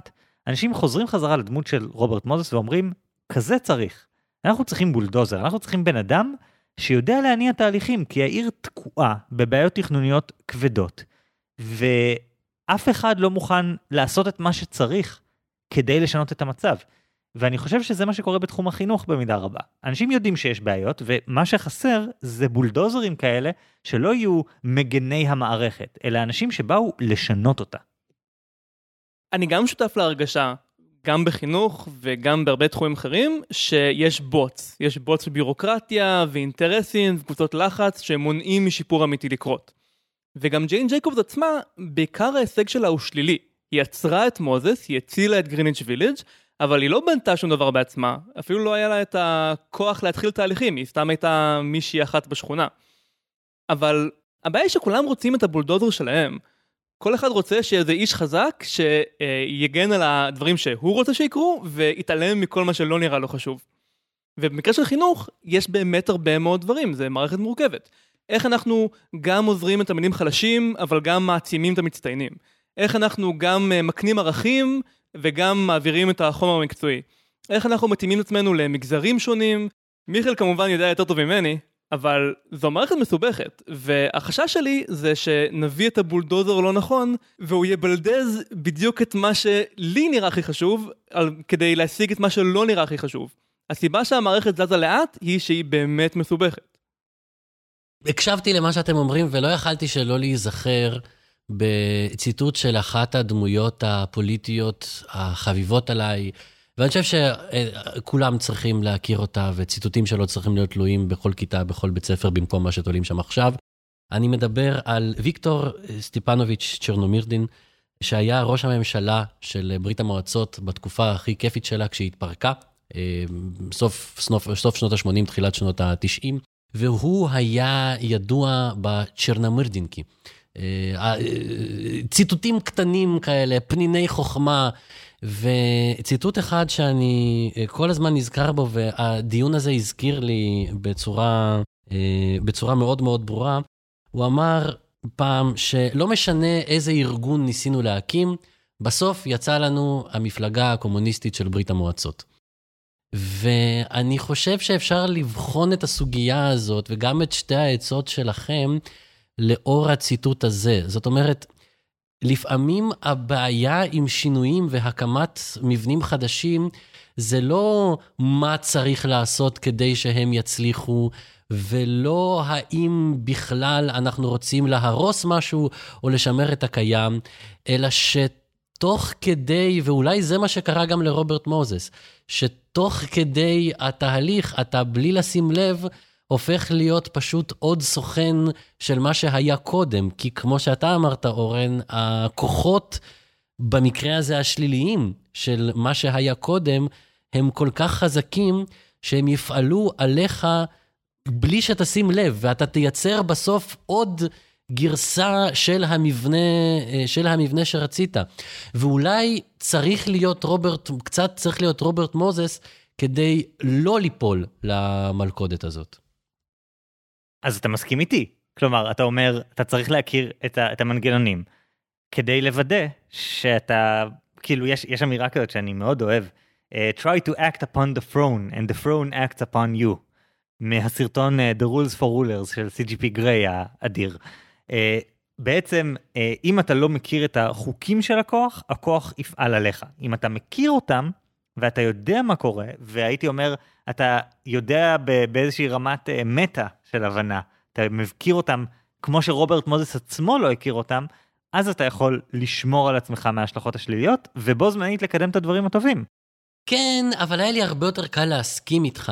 [SPEAKER 2] אנשים חוזרים חזרה לדמות של רוברט מוזס ואומרים, כזה צריך. אנחנו צריכים בולדוזר, אנחנו צריכים בן אדם שיודע להניע תהליכים, כי העיר תקועה בבעיות תכנוניות כבדות, ואף אחד לא מוכן לעשות את מה שצריך כדי לשנות את המצב. ואני חושב שזה מה שקורה בתחום החינוך במידה רבה. אנשים יודעים שיש בעיות, ומה שחסר זה בולדוזרים כאלה שלא יהיו מגני המערכת, אלא אנשים שבאו לשנות אותה.
[SPEAKER 1] אני גם שותף להרגשה, גם בחינוך וגם בהרבה תחומים אחרים, שיש בוץ. יש בוץ של ביורוקרטיה ואינטרסים וקבוצות לחץ שמונעים משיפור אמיתי לקרות. וגם ג'יין ג'ייקובס עצמה, בעיקר ההישג שלה הוא שלילי. היא עצרה את מוזס, היא הצילה את גריניץ' וילג', אבל היא לא בנתה שום דבר בעצמה, אפילו לא היה לה את הכוח להתחיל תהליכים, היא סתם הייתה מישהי אחת בשכונה. אבל הבעיה היא שכולם רוצים את הבולדוזר שלהם. כל אחד רוצה שאיזה איש חזק שיגן על הדברים שהוא רוצה שיקרו, ויתעלם מכל מה שלא נראה לו חשוב. ובמקרה של חינוך, יש באמת הרבה מאוד דברים, זה מערכת מורכבת. איך אנחנו גם עוזרים לתלמידים חלשים, אבל גם מעצימים את המצטיינים. איך אנחנו גם אה, מקנים ערכים, וגם מעבירים את החומר המקצועי. איך אנחנו מתאימים את עצמנו למגזרים שונים. מיכאל כמובן יודע יותר טוב ממני, אבל זו מערכת מסובכת, והחשש שלי זה שנביא את הבולדוזר לא נכון, והוא יבלדז בדיוק את מה שלי נראה הכי חשוב, על, כדי להשיג את מה שלא נראה הכי חשוב. הסיבה שהמערכת זזה לאט היא שהיא באמת מסובכת.
[SPEAKER 3] הקשבתי למה שאתם אומרים ולא יכלתי שלא להיזכר בציטוט של אחת הדמויות הפוליטיות החביבות עליי, ואני חושב שכולם צריכים להכיר אותה, וציטוטים שלו צריכים להיות תלויים בכל כיתה, בכל בית ספר, במקום מה שתולים שם עכשיו. אני מדבר על ויקטור סטיפנוביץ' צ'רנומירדין, שהיה ראש הממשלה של ברית המועצות בתקופה הכי כיפית שלה כשהיא התפרקה, אה, סוף, סוף, סוף שנות ה-80, תחילת שנות ה-90, והוא היה ידוע בצ'רנומירדינקי. אה, אה, ציטוטים קטנים כאלה, פניני חוכמה, וציטוט אחד שאני אה, כל הזמן נזכר בו, והדיון הזה הזכיר לי בצורה, בצורה מאוד מאוד ברורה, הוא אמר פעם שלא משנה איזה ארגון ניסינו להקים, בסוף יצא לנו המפלגה הקומוניסטית של ברית המועצות. ואני חושב שאפשר לבחון את הסוגיה הזאת, וגם את שתי העצות שלכם, לאור הציטוט הזה. זאת אומרת, לפעמים הבעיה עם שינויים והקמת מבנים חדשים, זה לא מה צריך לעשות כדי שהם יצליחו, ולא האם בכלל אנחנו רוצים להרוס משהו או לשמר את הקיים, אלא שתוך כדי, ואולי זה מה שקרה גם לרוברט מוזס, שתוך כדי התהליך, אתה בלי לשים לב, הופך להיות פשוט עוד סוכן של מה שהיה קודם. כי כמו שאתה אמרת, אורן, הכוחות, במקרה הזה השליליים של מה שהיה קודם, הם כל כך חזקים, שהם יפעלו עליך בלי שתשים לב, ואתה תייצר בסוף עוד גרסה של המבנה, של המבנה שרצית. ואולי צריך להיות רוברט, קצת צריך להיות רוברט מוזס, כדי לא ליפול למלכודת הזאת.
[SPEAKER 2] אז אתה מסכים איתי. כלומר, אתה אומר, אתה צריך להכיר את, ה, את המנגנונים, כדי לוודא שאתה, כאילו, יש, יש אמירה כזאת שאני מאוד אוהב, uh, try to act upon the throne and the throne acts upon you, מהסרטון uh, The Rules for Rulers של CGP גריי האדיר. Uh, בעצם, uh, אם אתה לא מכיר את החוקים של הכוח, הכוח יפעל עליך. אם אתה מכיר אותם, ואתה יודע מה קורה, והייתי אומר, אתה יודע באיזושהי רמת uh, מטה של הבנה, אתה מכיר אותם כמו שרוברט מוזס עצמו לא הכיר אותם, אז אתה יכול לשמור על עצמך מההשלכות השליליות, ובו זמנית לקדם את הדברים הטובים.
[SPEAKER 3] כן, אבל היה לי הרבה יותר קל להסכים איתך,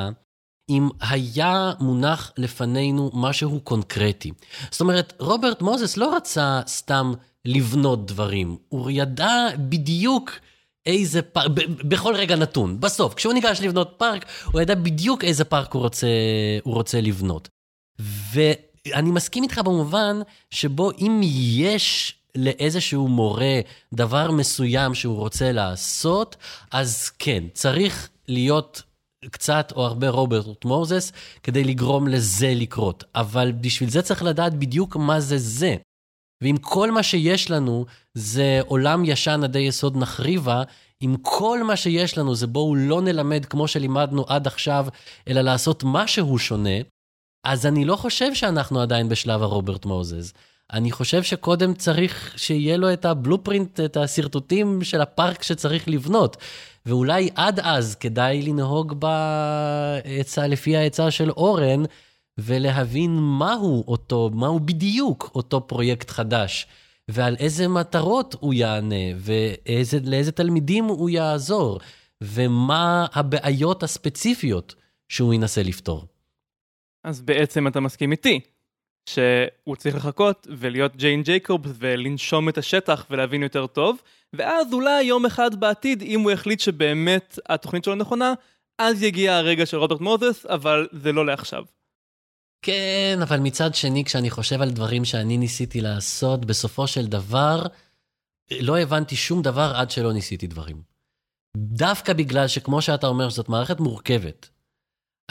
[SPEAKER 3] אם היה מונח לפנינו משהו קונקרטי. זאת אומרת, רוברט מוזס לא רצה סתם לבנות דברים, הוא ידע בדיוק איזה פארק, בכל רגע נתון, בסוף, כשהוא ניגש לבנות פארק, הוא ידע בדיוק איזה פארק הוא רוצה, הוא רוצה לבנות. ואני מסכים איתך במובן שבו אם יש לאיזשהו מורה דבר מסוים שהוא רוצה לעשות, אז כן, צריך להיות קצת או הרבה רוברט מוזס כדי לגרום לזה לקרות. אבל בשביל זה צריך לדעת בדיוק מה זה זה. ואם כל מה שיש לנו זה עולם ישן עדי יסוד נחריבה, אם כל מה שיש לנו זה בואו לא נלמד כמו שלימדנו עד עכשיו, אלא לעשות משהו שונה, אז אני לא חושב שאנחנו עדיין בשלב הרוברט מוזס. אני חושב שקודם צריך שיהיה לו את הבלופרינט, את השרטוטים של הפארק שצריך לבנות. ואולי עד אז כדאי לנהוג בעצה, לפי העצה של אורן, ולהבין מהו אותו, מהו בדיוק אותו פרויקט חדש, ועל איזה מטרות הוא יענה, ולאיזה תלמידים הוא יעזור, ומה הבעיות הספציפיות שהוא ינסה לפתור.
[SPEAKER 1] אז בעצם אתה מסכים איתי, שהוא צריך לחכות ולהיות ג'יין ג'ייקובס ולנשום את השטח ולהבין יותר טוב, ואז אולי יום אחד בעתיד, אם הוא יחליט שבאמת התוכנית שלו נכונה, אז יגיע הרגע של רוברט מוזס, אבל זה לא לעכשיו.
[SPEAKER 3] כן, אבל מצד שני, כשאני חושב על דברים שאני ניסיתי לעשות, בסופו של דבר, לא הבנתי שום דבר עד שלא ניסיתי דברים. דווקא בגלל שכמו שאתה אומר, זאת מערכת מורכבת.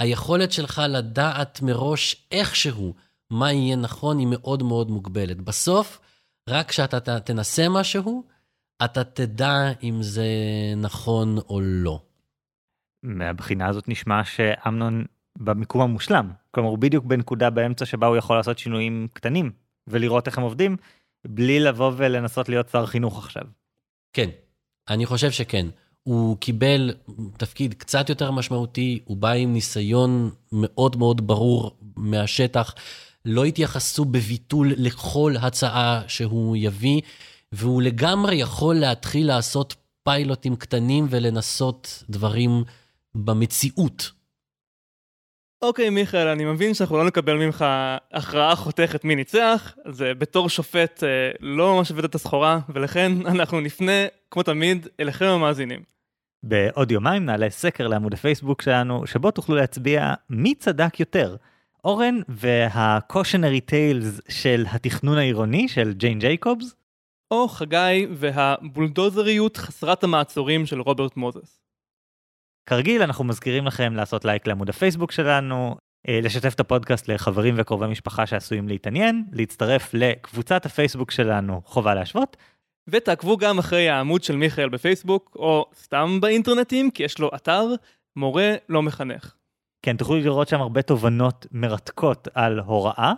[SPEAKER 3] היכולת שלך לדעת מראש איכשהו מה יהיה נכון היא מאוד מאוד מוגבלת. בסוף, רק כשאתה תנסה משהו, אתה תדע אם זה נכון או לא.
[SPEAKER 2] מהבחינה הזאת נשמע שאמנון במיקום המושלם. כלומר, הוא בדיוק בנקודה באמצע שבה הוא יכול לעשות שינויים קטנים ולראות איך הם עובדים, בלי לבוא ולנסות להיות שר חינוך עכשיו.
[SPEAKER 3] כן, אני חושב שכן. הוא קיבל תפקיד קצת יותר משמעותי, הוא בא עם ניסיון מאוד מאוד ברור מהשטח. לא התייחסו בביטול לכל הצעה שהוא יביא, והוא לגמרי יכול להתחיל לעשות פיילוטים קטנים ולנסות דברים במציאות.
[SPEAKER 1] אוקיי, okay, מיכאל, אני מבין שאנחנו לא נקבל ממך הכרעה חותכת מי ניצח, זה בתור שופט אה, לא ממש הבאת את הסחורה, ולכן אנחנו נפנה, כמו תמיד, אליכם המאזינים.
[SPEAKER 2] בעוד יומיים נעלה סקר לעמוד הפייסבוק שלנו, שבו תוכלו להצביע מי צדק יותר. אורן וה-cautionary tales של התכנון העירוני של ג'יין ג'ייקובס,
[SPEAKER 1] או חגי והבולדוזריות חסרת המעצורים של רוברט מוזס.
[SPEAKER 2] כרגיל אנחנו מזכירים לכם לעשות לייק לעמוד הפייסבוק שלנו, אה, לשתף את הפודקאסט לחברים וקרובי משפחה שעשויים להתעניין, להצטרף לקבוצת הפייסבוק שלנו חובה להשוות.
[SPEAKER 1] ותעקבו גם אחרי העמוד של מיכאל בפייסבוק, או סתם באינטרנטים, כי יש לו אתר, מורה לא מחנך.
[SPEAKER 2] כן, תוכלו לראות שם הרבה תובנות מרתקות על הוראה,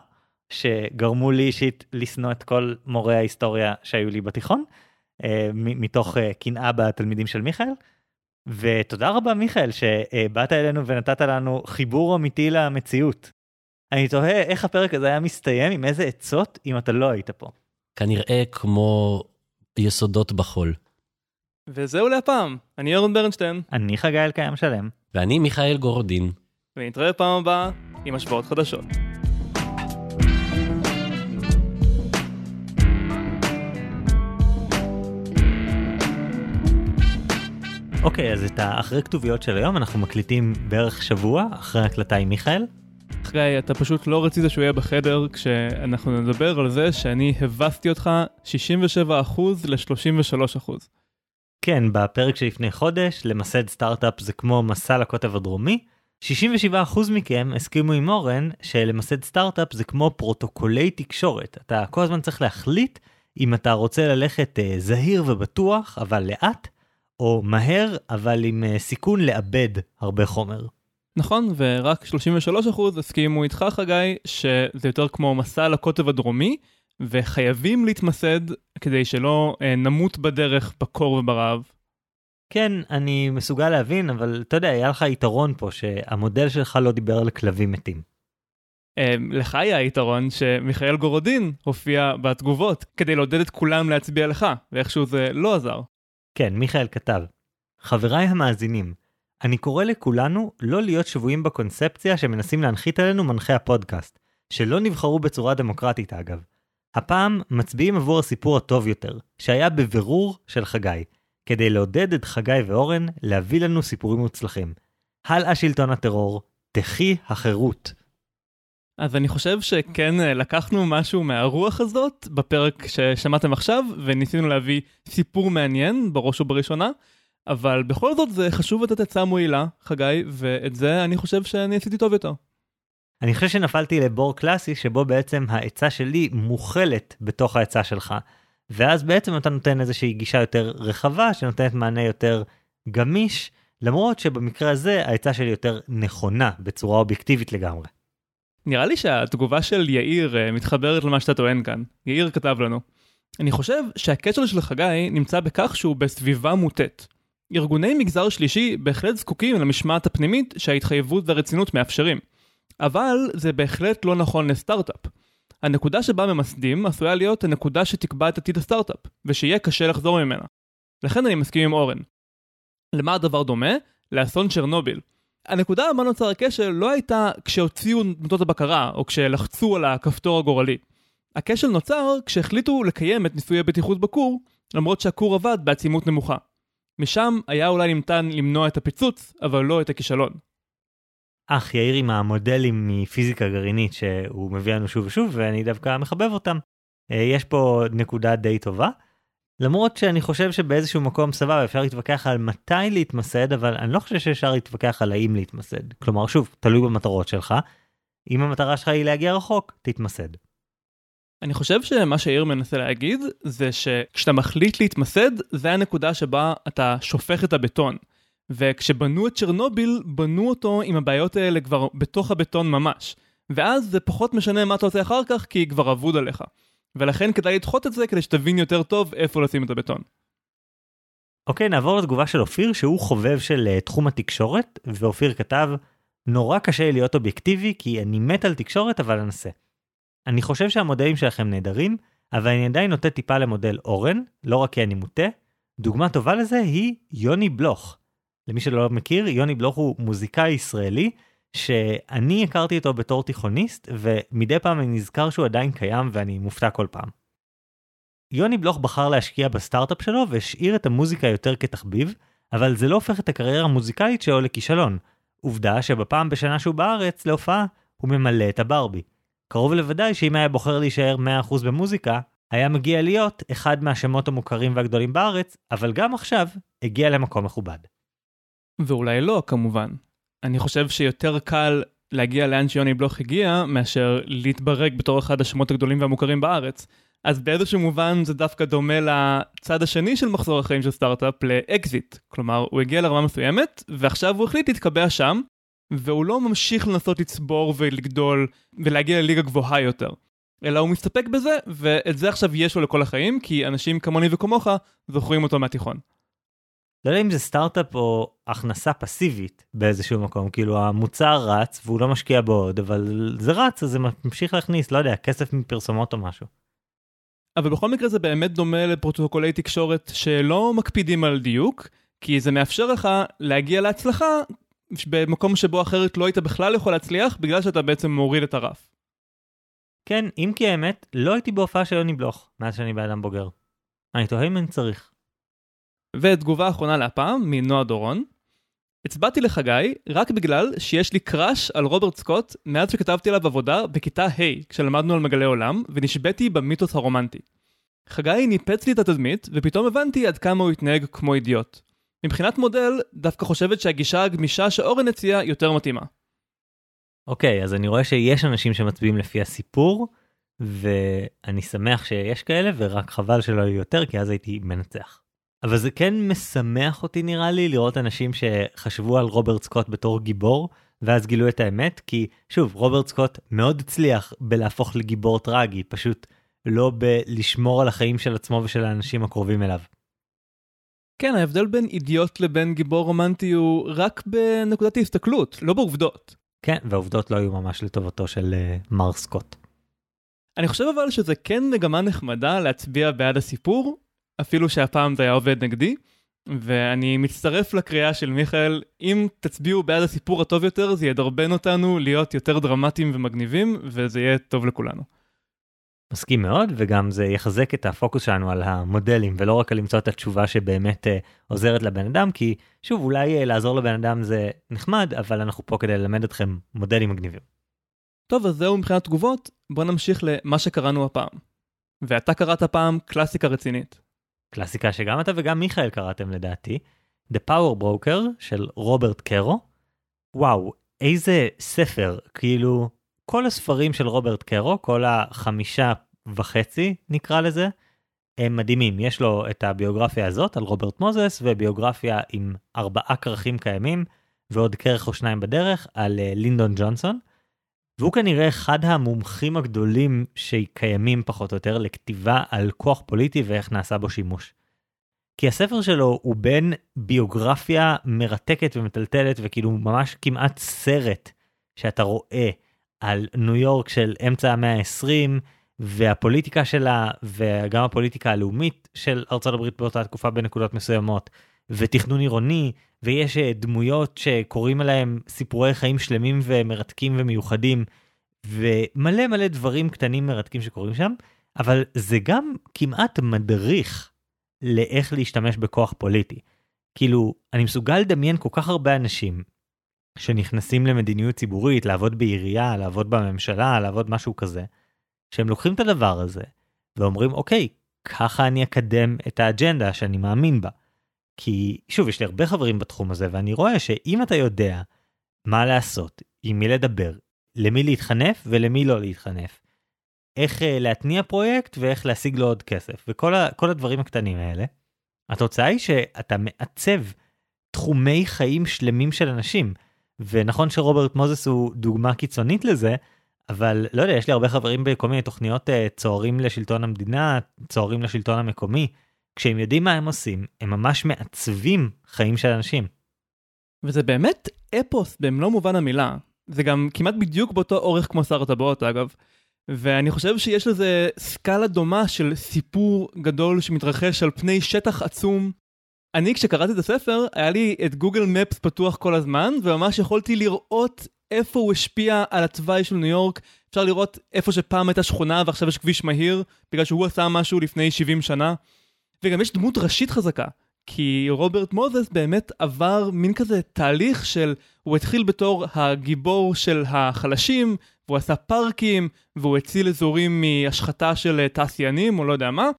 [SPEAKER 2] שגרמו לי אישית לשנוא את כל מורי ההיסטוריה שהיו לי בתיכון, אה, מתוך אה, קנאה בתלמידים של מיכאל. ותודה רבה מיכאל שבאת אלינו ונתת לנו חיבור אמיתי למציאות. אני תוהה איך הפרק הזה היה מסתיים, עם איזה עצות, אם אתה לא היית פה.
[SPEAKER 3] כנראה כמו יסודות בחול.
[SPEAKER 1] וזהו להפעם, אני אורן ברנשטיין.
[SPEAKER 2] אני חגי אלקיים שלם.
[SPEAKER 3] ואני מיכאל גורדין.
[SPEAKER 1] ונתראה בפעם הבאה עם השפעות חדשות.
[SPEAKER 2] אוקיי, אז את האחרי כתוביות של היום אנחנו מקליטים בערך שבוע אחרי הקלטה עם מיכאל.
[SPEAKER 1] חגי, אתה פשוט לא רצית שהוא יהיה בחדר כשאנחנו נדבר על זה שאני הבסתי אותך 67% ל-33%.
[SPEAKER 2] כן, בפרק שלפני חודש, למסד סטארט-אפ זה כמו מסע לקוטב הדרומי, 67% מכם הסכימו עם אורן שלמסד סטארט-אפ זה כמו פרוטוקולי תקשורת. אתה כל הזמן צריך להחליט אם אתה רוצה ללכת uh, זהיר ובטוח, אבל לאט, או מהר, אבל עם uh, סיכון לאבד הרבה חומר.
[SPEAKER 1] נכון, ורק 33% הסכימו איתך חגי, שזה יותר כמו מסע לקוטב הדרומי, וחייבים להתמסד כדי שלא uh, נמות בדרך בקור וברעב.
[SPEAKER 2] כן, אני מסוגל להבין, אבל אתה יודע, היה לך יתרון פה שהמודל שלך לא דיבר על כלבים מתים.
[SPEAKER 1] אמ, לך היה היתרון שמיכאל גורודין הופיע בתגובות כדי לעודד את כולם להצביע לך, ואיכשהו זה לא עזר.
[SPEAKER 2] כן, מיכאל כתב, חבריי המאזינים, אני קורא לכולנו לא להיות שבויים בקונספציה שמנסים להנחית עלינו מנחי הפודקאסט, שלא נבחרו בצורה דמוקרטית אגב. הפעם מצביעים עבור הסיפור הטוב יותר, שהיה בבירור של חגי, כדי לעודד את חגי ואורן להביא לנו סיפורים מוצלחים. הלאה שלטון הטרור, תחי החירות.
[SPEAKER 1] אז אני חושב שכן אה, לקחנו משהו מהרוח הזאת בפרק ששמעתם עכשיו, וניסינו להביא סיפור מעניין בראש ובראשונה, אבל בכל זאת זה חשוב לתת עצה מועילה, חגי, ואת זה אני חושב שאני עשיתי טוב יותר.
[SPEAKER 2] אני חושב שנפלתי לבור קלאסי שבו בעצם העצה שלי מוכלת בתוך העצה שלך. ואז בעצם אתה נותן איזושהי גישה יותר רחבה שנותנת מענה יותר גמיש, למרות שבמקרה הזה העצה שלי יותר נכונה בצורה אובייקטיבית לגמרי.
[SPEAKER 1] נראה לי שהתגובה של יאיר אה, מתחברת למה שאתה טוען כאן. יאיר כתב לנו. אני חושב שהקשר של חגי נמצא בכך שהוא בסביבה מוטית. ארגוני מגזר שלישי בהחלט זקוקים למשמעת הפנימית שההתחייבות והרצינות מאפשרים. אבל זה בהחלט לא נכון לסטארט-אפ. הנקודה שבה ממסדים עשויה להיות הנקודה שתקבע את עתיד הסטארט-אפ, ושיהיה קשה לחזור ממנה. לכן אני מסכים עם אורן. למה הדבר דומה? לאסון צ'רנוביל. הנקודה בה נוצר הכשל לא הייתה כשהוציאו נוטות הבקרה, או כשלחצו על הכפתור הגורלי. הכשל נוצר כשהחליטו לקיים את ניסוי הבטיחות בכור, למרות שהכור עבד בעצימות נמוכה. משם היה אולי ניתן למנוע את הפיצוץ, אבל לא את הכישלון.
[SPEAKER 2] אח יאיר עם המודלים מפיזיקה גרעינית שהוא מביא לנו שוב ושוב ואני דווקא מחבב אותם. אה, יש פה נקודה די טובה. למרות שאני חושב שבאיזשהו מקום סבבה אפשר להתווכח על מתי להתמסד אבל אני לא חושב שאפשר להתווכח על האם להתמסד. כלומר שוב תלוי במטרות שלך. אם המטרה שלך היא להגיע רחוק תתמסד.
[SPEAKER 1] אני חושב שמה שיאיר מנסה להגיד זה שכשאתה מחליט להתמסד זה הנקודה שבה אתה שופך את הבטון. וכשבנו את צ'רנוביל, בנו אותו עם הבעיות האלה כבר בתוך הבטון ממש. ואז זה פחות משנה מה אתה עושה אחר כך, כי כבר אבוד עליך. ולכן כדאי לדחות את זה כדי שתבין יותר טוב איפה לשים את הבטון.
[SPEAKER 2] אוקיי, נעבור לתגובה של אופיר, שהוא חובב של uh, תחום התקשורת, ואופיר כתב, נורא קשה להיות אובייקטיבי, כי אני מת על תקשורת, אבל אנסה. אני חושב שהמודלים שלכם נהדרים, אבל אני עדיין נוטה טיפה למודל אורן, לא רק כי אני מוטה. דוגמה טובה לזה היא יוני בלוך. למי שלא מכיר, יוני בלוך הוא מוזיקאי ישראלי, שאני הכרתי אותו בתור תיכוניסט, ומדי פעם אני נזכר שהוא עדיין קיים ואני מופתע כל פעם. יוני בלוך בחר להשקיע בסטארט-אפ שלו והשאיר את המוזיקה יותר כתחביב, אבל זה לא הופך את הקריירה המוזיקאית שלו לכישלון. עובדה שבפעם בשנה שהוא בארץ להופעה, הוא ממלא את הברבי. קרוב לוודאי שאם היה בוחר להישאר 100% במוזיקה, היה מגיע להיות אחד מהשמות המוכרים והגדולים בארץ, אבל גם עכשיו הגיע למקום מכובד.
[SPEAKER 1] ואולי לא, כמובן. אני חושב שיותר קל להגיע לאן שיוני בלוך הגיע, מאשר להתברג בתור אחד השמות הגדולים והמוכרים בארץ. אז באיזשהו מובן זה דווקא דומה לצד השני של מחזור החיים של סטארט-אפ, לאקזיט. כלומר, הוא הגיע לרמה מסוימת, ועכשיו הוא החליט להתקבע שם, והוא לא ממשיך לנסות לצבור ולגדול ולהגיע לליגה גבוהה יותר. אלא הוא מסתפק בזה, ואת זה עכשיו יש לו לכל החיים, כי אנשים כמוני וכמוך זוכרים אותו מהתיכון.
[SPEAKER 2] לא יודע אם זה סטארט-אפ או הכנסה פסיבית באיזשהו מקום, כאילו המוצר רץ והוא לא משקיע בו עוד, אבל זה רץ אז זה ממשיך להכניס, לא יודע, כסף מפרסומות או משהו.
[SPEAKER 1] אבל בכל מקרה זה באמת דומה לפרוטוקולי תקשורת שלא מקפידים על דיוק, כי זה מאפשר לך להגיע להצלחה במקום שבו אחרת לא היית בכלל יכול להצליח, בגלל שאתה בעצם מוריד את הרף.
[SPEAKER 2] כן, אם כי האמת, לא הייתי בהופעה של יוני בלוך, מאז שאני באדם בוגר. אני תוהה אם אני צריך.
[SPEAKER 1] ותגובה אחרונה להפעם, מנועה דורון. הצבעתי לחגי רק בגלל שיש לי קראש על רוברט סקוט מאז שכתבתי עליו עבודה בכיתה ה' כשלמדנו על מגלי עולם ונשבתי במיתוס הרומנטי. חגי ניפץ לי את התדמית ופתאום הבנתי עד כמה הוא התנהג כמו אידיוט. מבחינת מודל, דווקא חושבת שהגישה הגמישה שאורן הציע יותר מתאימה.
[SPEAKER 2] אוקיי, okay, אז אני רואה שיש אנשים שמצביעים לפי הסיפור, ואני שמח שיש כאלה, ורק חבל שלא יהיו יותר, כי אז הייתי מנצח. אבל זה כן משמח אותי נראה לי לראות אנשים שחשבו על רוברט סקוט בתור גיבור, ואז גילו את האמת, כי שוב, רוברט סקוט מאוד הצליח בלהפוך לגיבור טרגי, פשוט לא בלשמור על החיים של עצמו ושל האנשים הקרובים אליו.
[SPEAKER 1] כן, ההבדל בין אידיוט לבין גיבור רומנטי הוא רק בנקודת ההסתכלות, לא בעובדות.
[SPEAKER 2] כן, והעובדות לא היו ממש לטובתו של uh, מר סקוט.
[SPEAKER 1] אני חושב אבל שזה כן מגמה נחמדה להצביע בעד הסיפור, אפילו שהפעם זה היה עובד נגדי, ואני מצטרף לקריאה של מיכאל, אם תצביעו בעד הסיפור הטוב יותר, זה ידרבן אותנו להיות יותר דרמטיים ומגניבים, וזה יהיה טוב לכולנו.
[SPEAKER 2] מסכים מאוד, וגם זה יחזק את הפוקוס שלנו על המודלים, ולא רק על למצוא את התשובה שבאמת uh, עוזרת לבן אדם, כי שוב, אולי uh, לעזור לבן אדם זה נחמד, אבל אנחנו פה כדי ללמד אתכם מודלים מגניבים.
[SPEAKER 1] טוב, אז זהו מבחינת תגובות, בוא נמשיך למה שקראנו הפעם. ואתה קראת פעם קלאסיקה רצינית.
[SPEAKER 2] קלאסיקה שגם אתה וגם מיכאל קראתם לדעתי, The Power Broker של רוברט קרו. וואו, איזה ספר, כאילו, כל הספרים של רוברט קרו, כל החמישה וחצי נקרא לזה, הם מדהימים. יש לו את הביוגרפיה הזאת על רוברט מוזס, וביוגרפיה עם ארבעה כרכים קיימים, ועוד כרך או שניים בדרך, על uh, לינדון ג'ונסון. והוא כנראה אחד המומחים הגדולים שקיימים פחות או יותר לכתיבה על כוח פוליטי ואיך נעשה בו שימוש. כי הספר שלו הוא בין ביוגרפיה מרתקת ומטלטלת וכאילו ממש כמעט סרט שאתה רואה על ניו יורק של אמצע המאה ה-20 והפוליטיקה שלה וגם הפוליטיקה הלאומית של ארצות הברית באותה תקופה בנקודות מסוימות ותכנון עירוני ויש אה, דמויות שקוראים עליהם סיפורי חיים שלמים ומרתקים ומיוחדים ומלא מלא דברים קטנים מרתקים שקורים שם אבל זה גם כמעט מדריך לאיך להשתמש בכוח פוליטי. כאילו אני מסוגל לדמיין כל כך הרבה אנשים שנכנסים למדיניות ציבורית, לעבוד בעירייה, לעבוד בממשלה, לעבוד משהו כזה, שהם לוקחים את הדבר הזה ואומרים, אוקיי, ככה אני אקדם את האג'נדה שאני מאמין בה. כי שוב, יש לי הרבה חברים בתחום הזה, ואני רואה שאם אתה יודע מה לעשות, עם מי לדבר, למי להתחנף ולמי לא להתחנף, איך uh, להתניע פרויקט ואיך להשיג לו עוד כסף, וכל ה, הדברים הקטנים האלה, התוצאה היא שאתה מעצב תחומי חיים שלמים של אנשים. ונכון שרוברט מוזס הוא דוגמה קיצונית לזה, אבל לא יודע, יש לי הרבה חברים בכל מיני תוכניות uh, צוערים לשלטון המדינה, צוערים לשלטון המקומי. כשהם יודעים מה הם עושים, הם ממש מעצבים חיים של אנשים.
[SPEAKER 1] וזה באמת אפוס במלוא מובן המילה. זה גם כמעט בדיוק באותו אורך כמו שר הטבעות אגב. ואני חושב שיש לזה סקאלה דומה של סיפור גדול שמתרחש על פני שטח עצום אני כשקראתי את הספר, היה לי את גוגל מפס פתוח כל הזמן, וממש יכולתי לראות איפה הוא השפיע על התוואי של ניו יורק. אפשר לראות איפה שפעם הייתה שכונה ועכשיו יש כביש מהיר, בגלל שהוא עשה משהו לפני 70 שנה. וגם יש דמות ראשית חזקה, כי רוברט מוזס באמת עבר מין כזה תהליך של, הוא התחיל בתור הגיבור של החלשים, והוא עשה פארקים, והוא הציל אזורים מהשחתה של תעשיינים או לא יודע מה,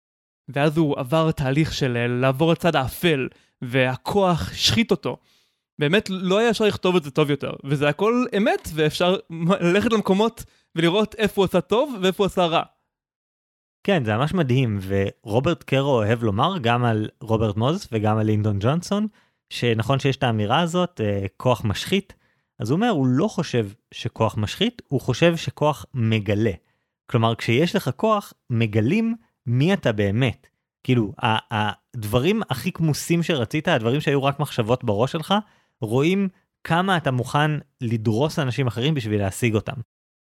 [SPEAKER 1] ואז הוא עבר תהליך של אה, לעבור לצד האפל, והכוח השחית אותו. באמת לא היה אפשר לכתוב את זה טוב יותר, וזה הכל אמת, ואפשר ללכת למקומות ולראות איפה הוא עשה טוב ואיפה הוא עשה רע.
[SPEAKER 2] כן, זה ממש מדהים, ורוברט קרו אוהב לומר גם על רוברט מוזס וגם על לינדון ג'ונסון, שנכון שיש את האמירה הזאת, אה, כוח משחית, אז הוא אומר, הוא לא חושב שכוח משחית, הוא חושב שכוח מגלה. כלומר, כשיש לך כוח, מגלים מי אתה באמת. כאילו, הדברים הכי כמוסים שרצית, הדברים שהיו רק מחשבות בראש שלך, רואים כמה אתה מוכן לדרוס אנשים אחרים בשביל להשיג אותם.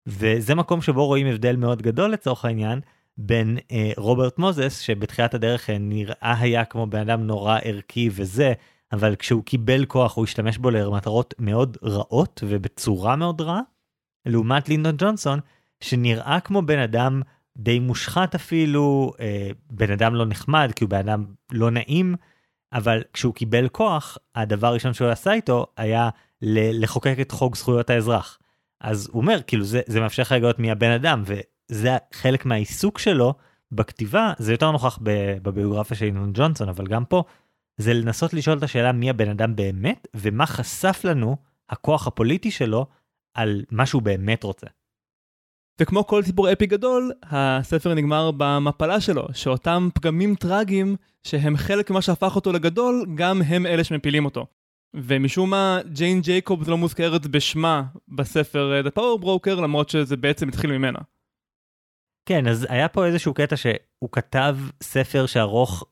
[SPEAKER 2] וזה מקום שבו רואים הבדל מאוד גדול לצורך העניין, בין אה, רוברט מוזס, שבתחילת הדרך אה, נראה היה כמו בן אדם נורא ערכי וזה, אבל כשהוא קיבל כוח הוא השתמש בו למטרות מאוד רעות ובצורה מאוד רעה, לעומת לינדון ג'ונסון, שנראה כמו בן אדם די מושחת אפילו, אה, בן אדם לא נחמד כי הוא בן אדם לא נעים, אבל כשהוא קיבל כוח, הדבר הראשון שהוא עשה איתו היה לחוקק את חוק זכויות האזרח. אז הוא אומר, כאילו זה, זה מאפשר לך לגלות מי הבן אדם, וזה חלק מהעיסוק שלו בכתיבה, זה יותר נוכח בביוגרפיה של אינון ג'ונסון, אבל גם פה, זה לנסות לשאול את השאלה מי הבן אדם באמת, ומה חשף לנו הכוח הפוליטי שלו על מה שהוא באמת רוצה.
[SPEAKER 1] וכמו כל סיפור אפי גדול, הספר נגמר במפלה שלו, שאותם פגמים טראגיים שהם חלק ממה שהפך אותו לגדול, גם הם אלה שמפילים אותו. ומשום מה, ג'יין ג'ייקובס לא מוזכרת בשמה בספר The Power Broker, למרות שזה בעצם התחיל ממנה.
[SPEAKER 2] כן, אז היה פה איזשהו קטע שהוא כתב ספר שארוך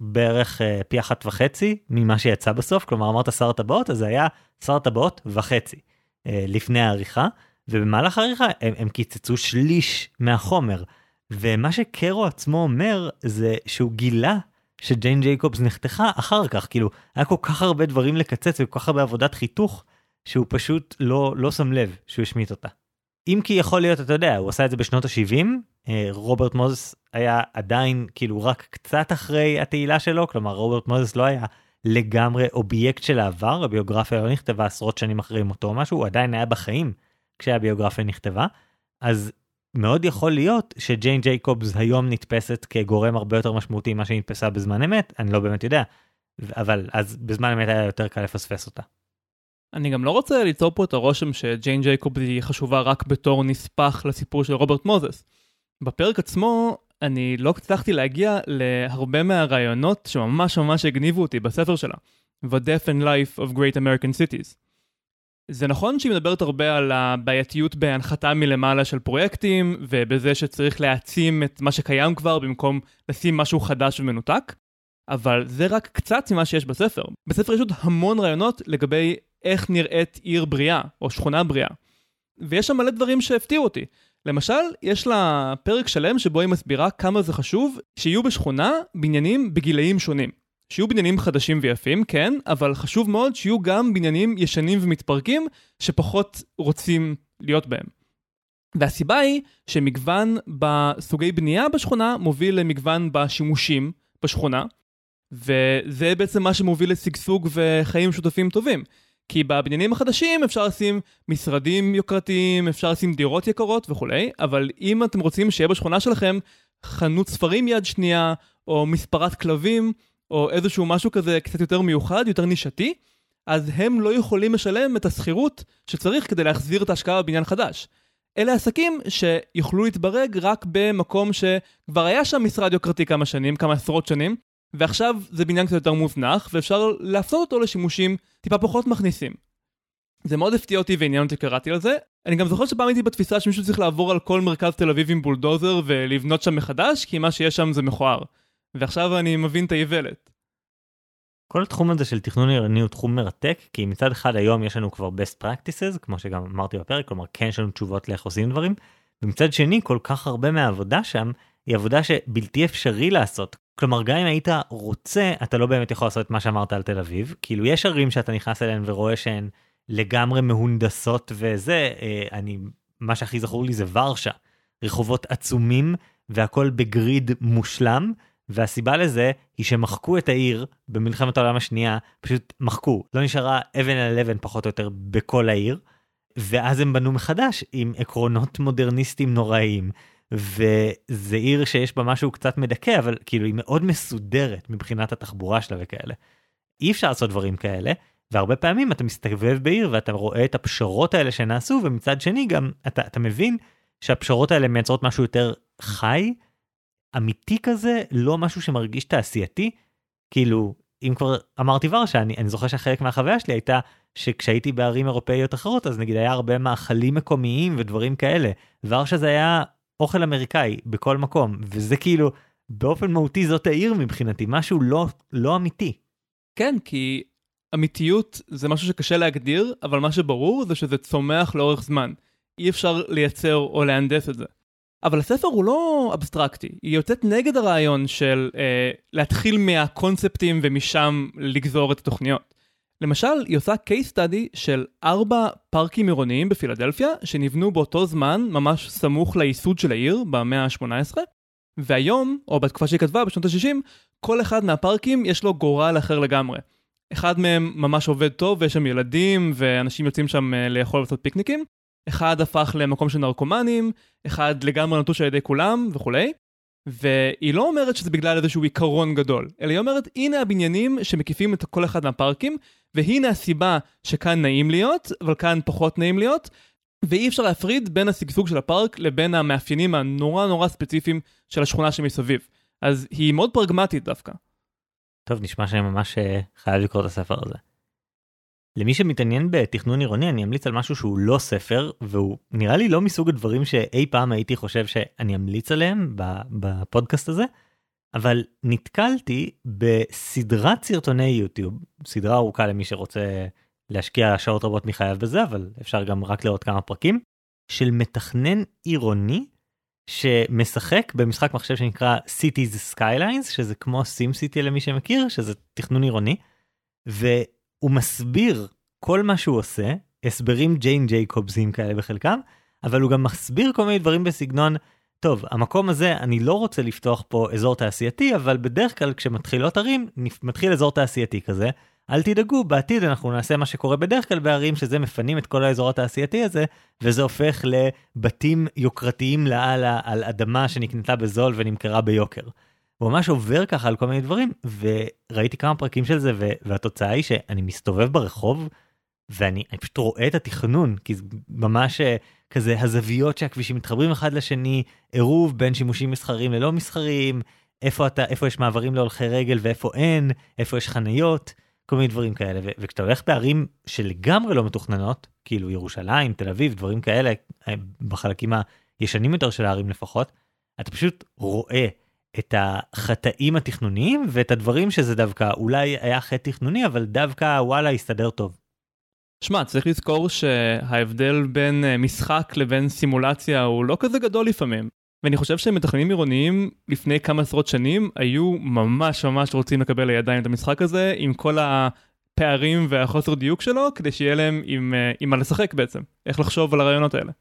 [SPEAKER 2] בערך uh, פי אחת וחצי ממה שיצא בסוף, כלומר אמרת שר טבעות, אז זה היה שר טבעות וחצי uh, לפני העריכה. ובמהלך העריכה הם, הם קיצצו שליש מהחומר. ומה שקרו עצמו אומר זה שהוא גילה שג'יין ג'ייקובס נחתכה אחר כך, כאילו, היה כל כך הרבה דברים לקצץ וכל כך הרבה עבודת חיתוך, שהוא פשוט לא, לא שם לב שהוא השמיט אותה. אם כי יכול להיות, אתה יודע, הוא עשה את זה בשנות ה-70, אה, רוברט מוזס היה עדיין כאילו רק קצת אחרי התהילה שלו, כלומר רוברט מוזס לא היה לגמרי אובייקט של העבר, הביוגרפיה לא נכתבה עשרות שנים אחרי מותו או משהו, הוא עדיין היה בחיים כשהביוגרפיה נכתבה, אז מאוד יכול להיות שג'יין ג'ייקובס היום נתפסת כגורם הרבה יותר משמעותי ממה שהיא נתפסה בזמן אמת, אני לא באמת יודע, אבל אז בזמן אמת היה יותר קל לפספס אותה.
[SPEAKER 1] אני גם לא רוצה ליצור פה את הרושם שג'יין ג'ייקובס היא חשובה רק בתור נספח לסיפור של רוברט מוזס. בפרק עצמו אני לא הצלחתי להגיע להרבה מהרעיונות שממש ממש הגניבו אותי בספר שלה, The Death and Life of Great American Cities. זה נכון שהיא מדברת הרבה על הבעייתיות בהנחתה מלמעלה של פרויקטים, ובזה שצריך להעצים את מה שקיים כבר במקום לשים משהו חדש ומנותק, אבל זה רק קצת ממה שיש בספר. בספר יש עוד המון רעיונות לגבי איך נראית עיר בריאה, או שכונה בריאה. ויש שם מלא דברים שהפתיעו אותי. למשל, יש לה פרק שלם שבו היא מסבירה כמה זה חשוב שיהיו בשכונה בניינים בגילאים שונים. שיהיו בניינים חדשים ויפים, כן, אבל חשוב מאוד שיהיו גם בניינים ישנים ומתפרקים שפחות רוצים להיות בהם. והסיבה היא שמגוון בסוגי בנייה בשכונה מוביל למגוון בשימושים בשכונה, וזה בעצם מה שמוביל לשגשוג וחיים משותפים טובים. כי בבניינים החדשים אפשר לשים משרדים יוקרתיים, אפשר לשים דירות יקרות וכולי, אבל אם אתם רוצים שיהיה בשכונה שלכם חנות ספרים יד שנייה, או מספרת כלבים, או איזשהו משהו כזה קצת יותר מיוחד, יותר נישתי, אז הם לא יכולים לשלם את השכירות שצריך כדי להחזיר את ההשקעה בבניין חדש. אלה עסקים שיוכלו להתברג רק במקום שכבר היה שם משרד יוקרתי כמה שנים, כמה עשרות שנים, ועכשיו זה בניין קצת יותר מוזנח, ואפשר להפנות אותו לשימושים טיפה פחות מכניסים. זה מאוד הפתיע אותי ועניין אותי קראתי על זה. אני גם זוכר שפעם הייתי בתפיסה שמישהו צריך לעבור על כל מרכז תל אביב עם בולדוזר ולבנות שם מחדש, כי מה שיש שם זה מכוער. ועכשיו אני מבין את האיוולת.
[SPEAKER 2] כל התחום הזה של תכנון עירוני הוא תחום מרתק, כי מצד אחד היום יש לנו כבר best practices, כמו שגם אמרתי בפרק, כלומר כן יש לנו תשובות לאיך עושים דברים, ומצד שני כל כך הרבה מהעבודה שם היא עבודה שבלתי אפשרי לעשות. כלומר גם אם היית רוצה אתה לא באמת יכול לעשות את מה שאמרת על תל אביב. כאילו יש ערים שאתה נכנס אליהן ורואה שהן לגמרי מהונדסות וזה אה, אני מה שהכי זכור לי זה ורשה. רחובות עצומים והכל בגריד מושלם והסיבה לזה היא שמחקו את העיר במלחמת העולם השנייה פשוט מחקו. לא נשארה אבן על אבן פחות או יותר בכל העיר ואז הם בנו מחדש עם עקרונות מודרניסטיים נוראיים וזה עיר שיש בה משהו קצת מדכא אבל כאילו היא מאוד מסודרת מבחינת התחבורה שלה וכאלה. אי אפשר לעשות דברים כאלה והרבה פעמים אתה מסתובב בעיר ואתה רואה את הפשרות האלה שנעשו ומצד שני גם אתה, אתה מבין שהפשרות האלה מייצרות משהו יותר חי, אמיתי כזה, לא משהו שמרגיש תעשייתי. כאילו אם כבר אמרתי ורשה אני, אני זוכר שחלק מהחוויה שלי הייתה שכשהייתי בערים אירופאיות אחרות אז נגיד היה הרבה מאכלים מקומיים ודברים כאלה ורשה זה היה אוכל אמריקאי בכל מקום וזה כאילו באופן מהותי זאת העיר מבחינתי משהו לא לא אמיתי.
[SPEAKER 1] כן כי אמיתיות זה משהו שקשה להגדיר אבל מה שברור זה שזה צומח לאורך זמן אי אפשר לייצר או להנדס את זה. אבל הספר הוא לא אבסטרקטי, היא יוצאת נגד הרעיון של אה, להתחיל מהקונספטים ומשם לגזור את התוכניות. למשל, היא עושה case study של ארבע פארקים עירוניים בפילדלפיה, שנבנו באותו זמן, ממש סמוך לייסוד של העיר, במאה ה-18, והיום, או בתקופה שהיא כתבה, בשנות ה-60, כל אחד מהפארקים יש לו גורל אחר לגמרי. אחד מהם ממש עובד טוב, ויש שם ילדים, ואנשים יוצאים שם אה, לאכול ולעשות פיקניקים. אחד הפך למקום של נרקומנים, אחד לגמרי נטוש על ידי כולם וכולי. והיא לא אומרת שזה בגלל איזשהו עיקרון גדול, אלא היא אומרת הנה הבניינים שמקיפים את כל אחד מהפארקים, והנה הסיבה שכאן נעים להיות, אבל כאן פחות נעים להיות, ואי אפשר להפריד בין השגשוג של הפארק לבין המאפיינים הנורא נורא ספציפיים של השכונה שמסביב. אז היא מאוד פרגמטית דווקא.
[SPEAKER 2] טוב, נשמע שאני ממש אה, חייב לקרוא את הספר הזה. למי שמתעניין בתכנון עירוני אני אמליץ על משהו שהוא לא ספר והוא נראה לי לא מסוג הדברים שאי פעם הייתי חושב שאני אמליץ עליהם בפודקאסט הזה. אבל נתקלתי בסדרת סרטוני יוטיוב סדרה ארוכה למי שרוצה להשקיע שעות רבות מחייו בזה אבל אפשר גם רק לראות כמה פרקים של מתכנן עירוני שמשחק במשחק מחשב שנקרא Cities Skylines, שזה כמו SimCity למי שמכיר, שזה תכנון עירוני, והוא מסביר כל מה שהוא עושה, הסברים ג'יין ג'ייקובסים כאלה בחלקם, אבל הוא גם מסביר כל מיני דברים בסגנון, טוב, המקום הזה, אני לא רוצה לפתוח פה אזור תעשייתי, אבל בדרך כלל כשמתחילות ערים, מתחיל אזור תעשייתי כזה. אל תדאגו, בעתיד אנחנו נעשה מה שקורה בדרך כלל בערים, שזה מפנים את כל האזור התעשייתי הזה, וזה הופך לבתים יוקרתיים לאללה על אדמה שנקנתה בזול ונמכרה ביוקר. הוא ממש עובר ככה על כל מיני דברים, וראיתי כמה פרקים של זה, והתוצאה היא שאני מסתובב ברחוב, ואני פשוט רואה את התכנון, כי זה ממש אה, כזה הזוויות שהכבישים מתחברים אחד לשני, עירוב בין שימושים מסחריים ללא מסחריים, איפה אתה, איפה יש מעברים להולכי רגל ואיפה אין, איפה יש חניות, כל מיני דברים כאלה. ו- וכשאתה הולך בערים שלגמרי לא מתוכננות, כאילו ירושלים, תל אביב, דברים כאלה, אה, בחלקים הישנים יותר של הערים לפחות, אתה פשוט רואה את החטאים התכנוניים ואת הדברים שזה דווקא אולי היה חטא תכנוני, אבל דווקא וואלה הסתדר טוב.
[SPEAKER 1] שמע, צריך לזכור שההבדל בין אה, משחק לבין סימולציה הוא לא כזה גדול לפעמים. ואני חושב שמתכננים עירוניים לפני כמה עשרות שנים היו ממש ממש רוצים לקבל לידיים את המשחק הזה עם כל הפערים והחוסר דיוק שלו כדי שיהיה להם עם, אה, עם מה לשחק בעצם, איך לחשוב על הרעיונות האלה.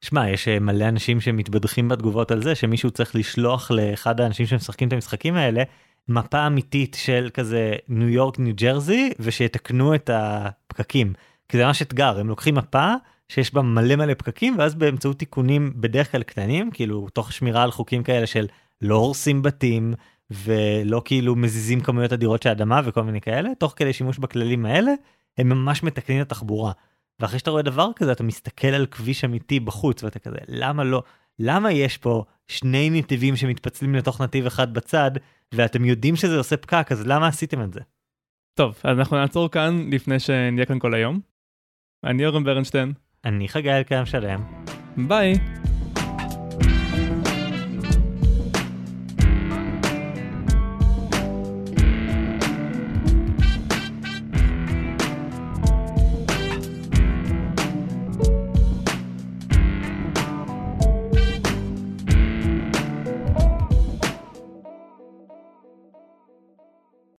[SPEAKER 2] שמע, יש אה, מלא אנשים שמתבדחים בתגובות על זה שמישהו צריך לשלוח לאחד האנשים שמשחקים את המשחקים האלה מפה אמיתית של כזה ניו יורק ניו ג'רזי ושיתקנו את הפקקים. כי זה ממש אתגר הם לוקחים מפה שיש בה מלא מלא פקקים ואז באמצעות תיקונים בדרך כלל קטנים כאילו תוך שמירה על חוקים כאלה של לא הורסים בתים ולא כאילו מזיזים כמויות אדירות של אדמה וכל מיני כאלה תוך כדי שימוש בכללים האלה הם ממש מתקנים את התחבורה. ואחרי שאתה רואה דבר כזה אתה מסתכל על כביש אמיתי בחוץ ואתה כזה למה לא למה יש פה שני נתיבים שמתפצלים לתוך נתיב אחד בצד ואתם יודעים שזה עושה פקק אז למה עשיתם את זה.
[SPEAKER 1] טוב אז אנחנו נעצור כאן לפני שנהיה כאן כל היום. אני אורן ברנשטיין.
[SPEAKER 2] אני חגי אלקיים שלם.
[SPEAKER 1] ביי.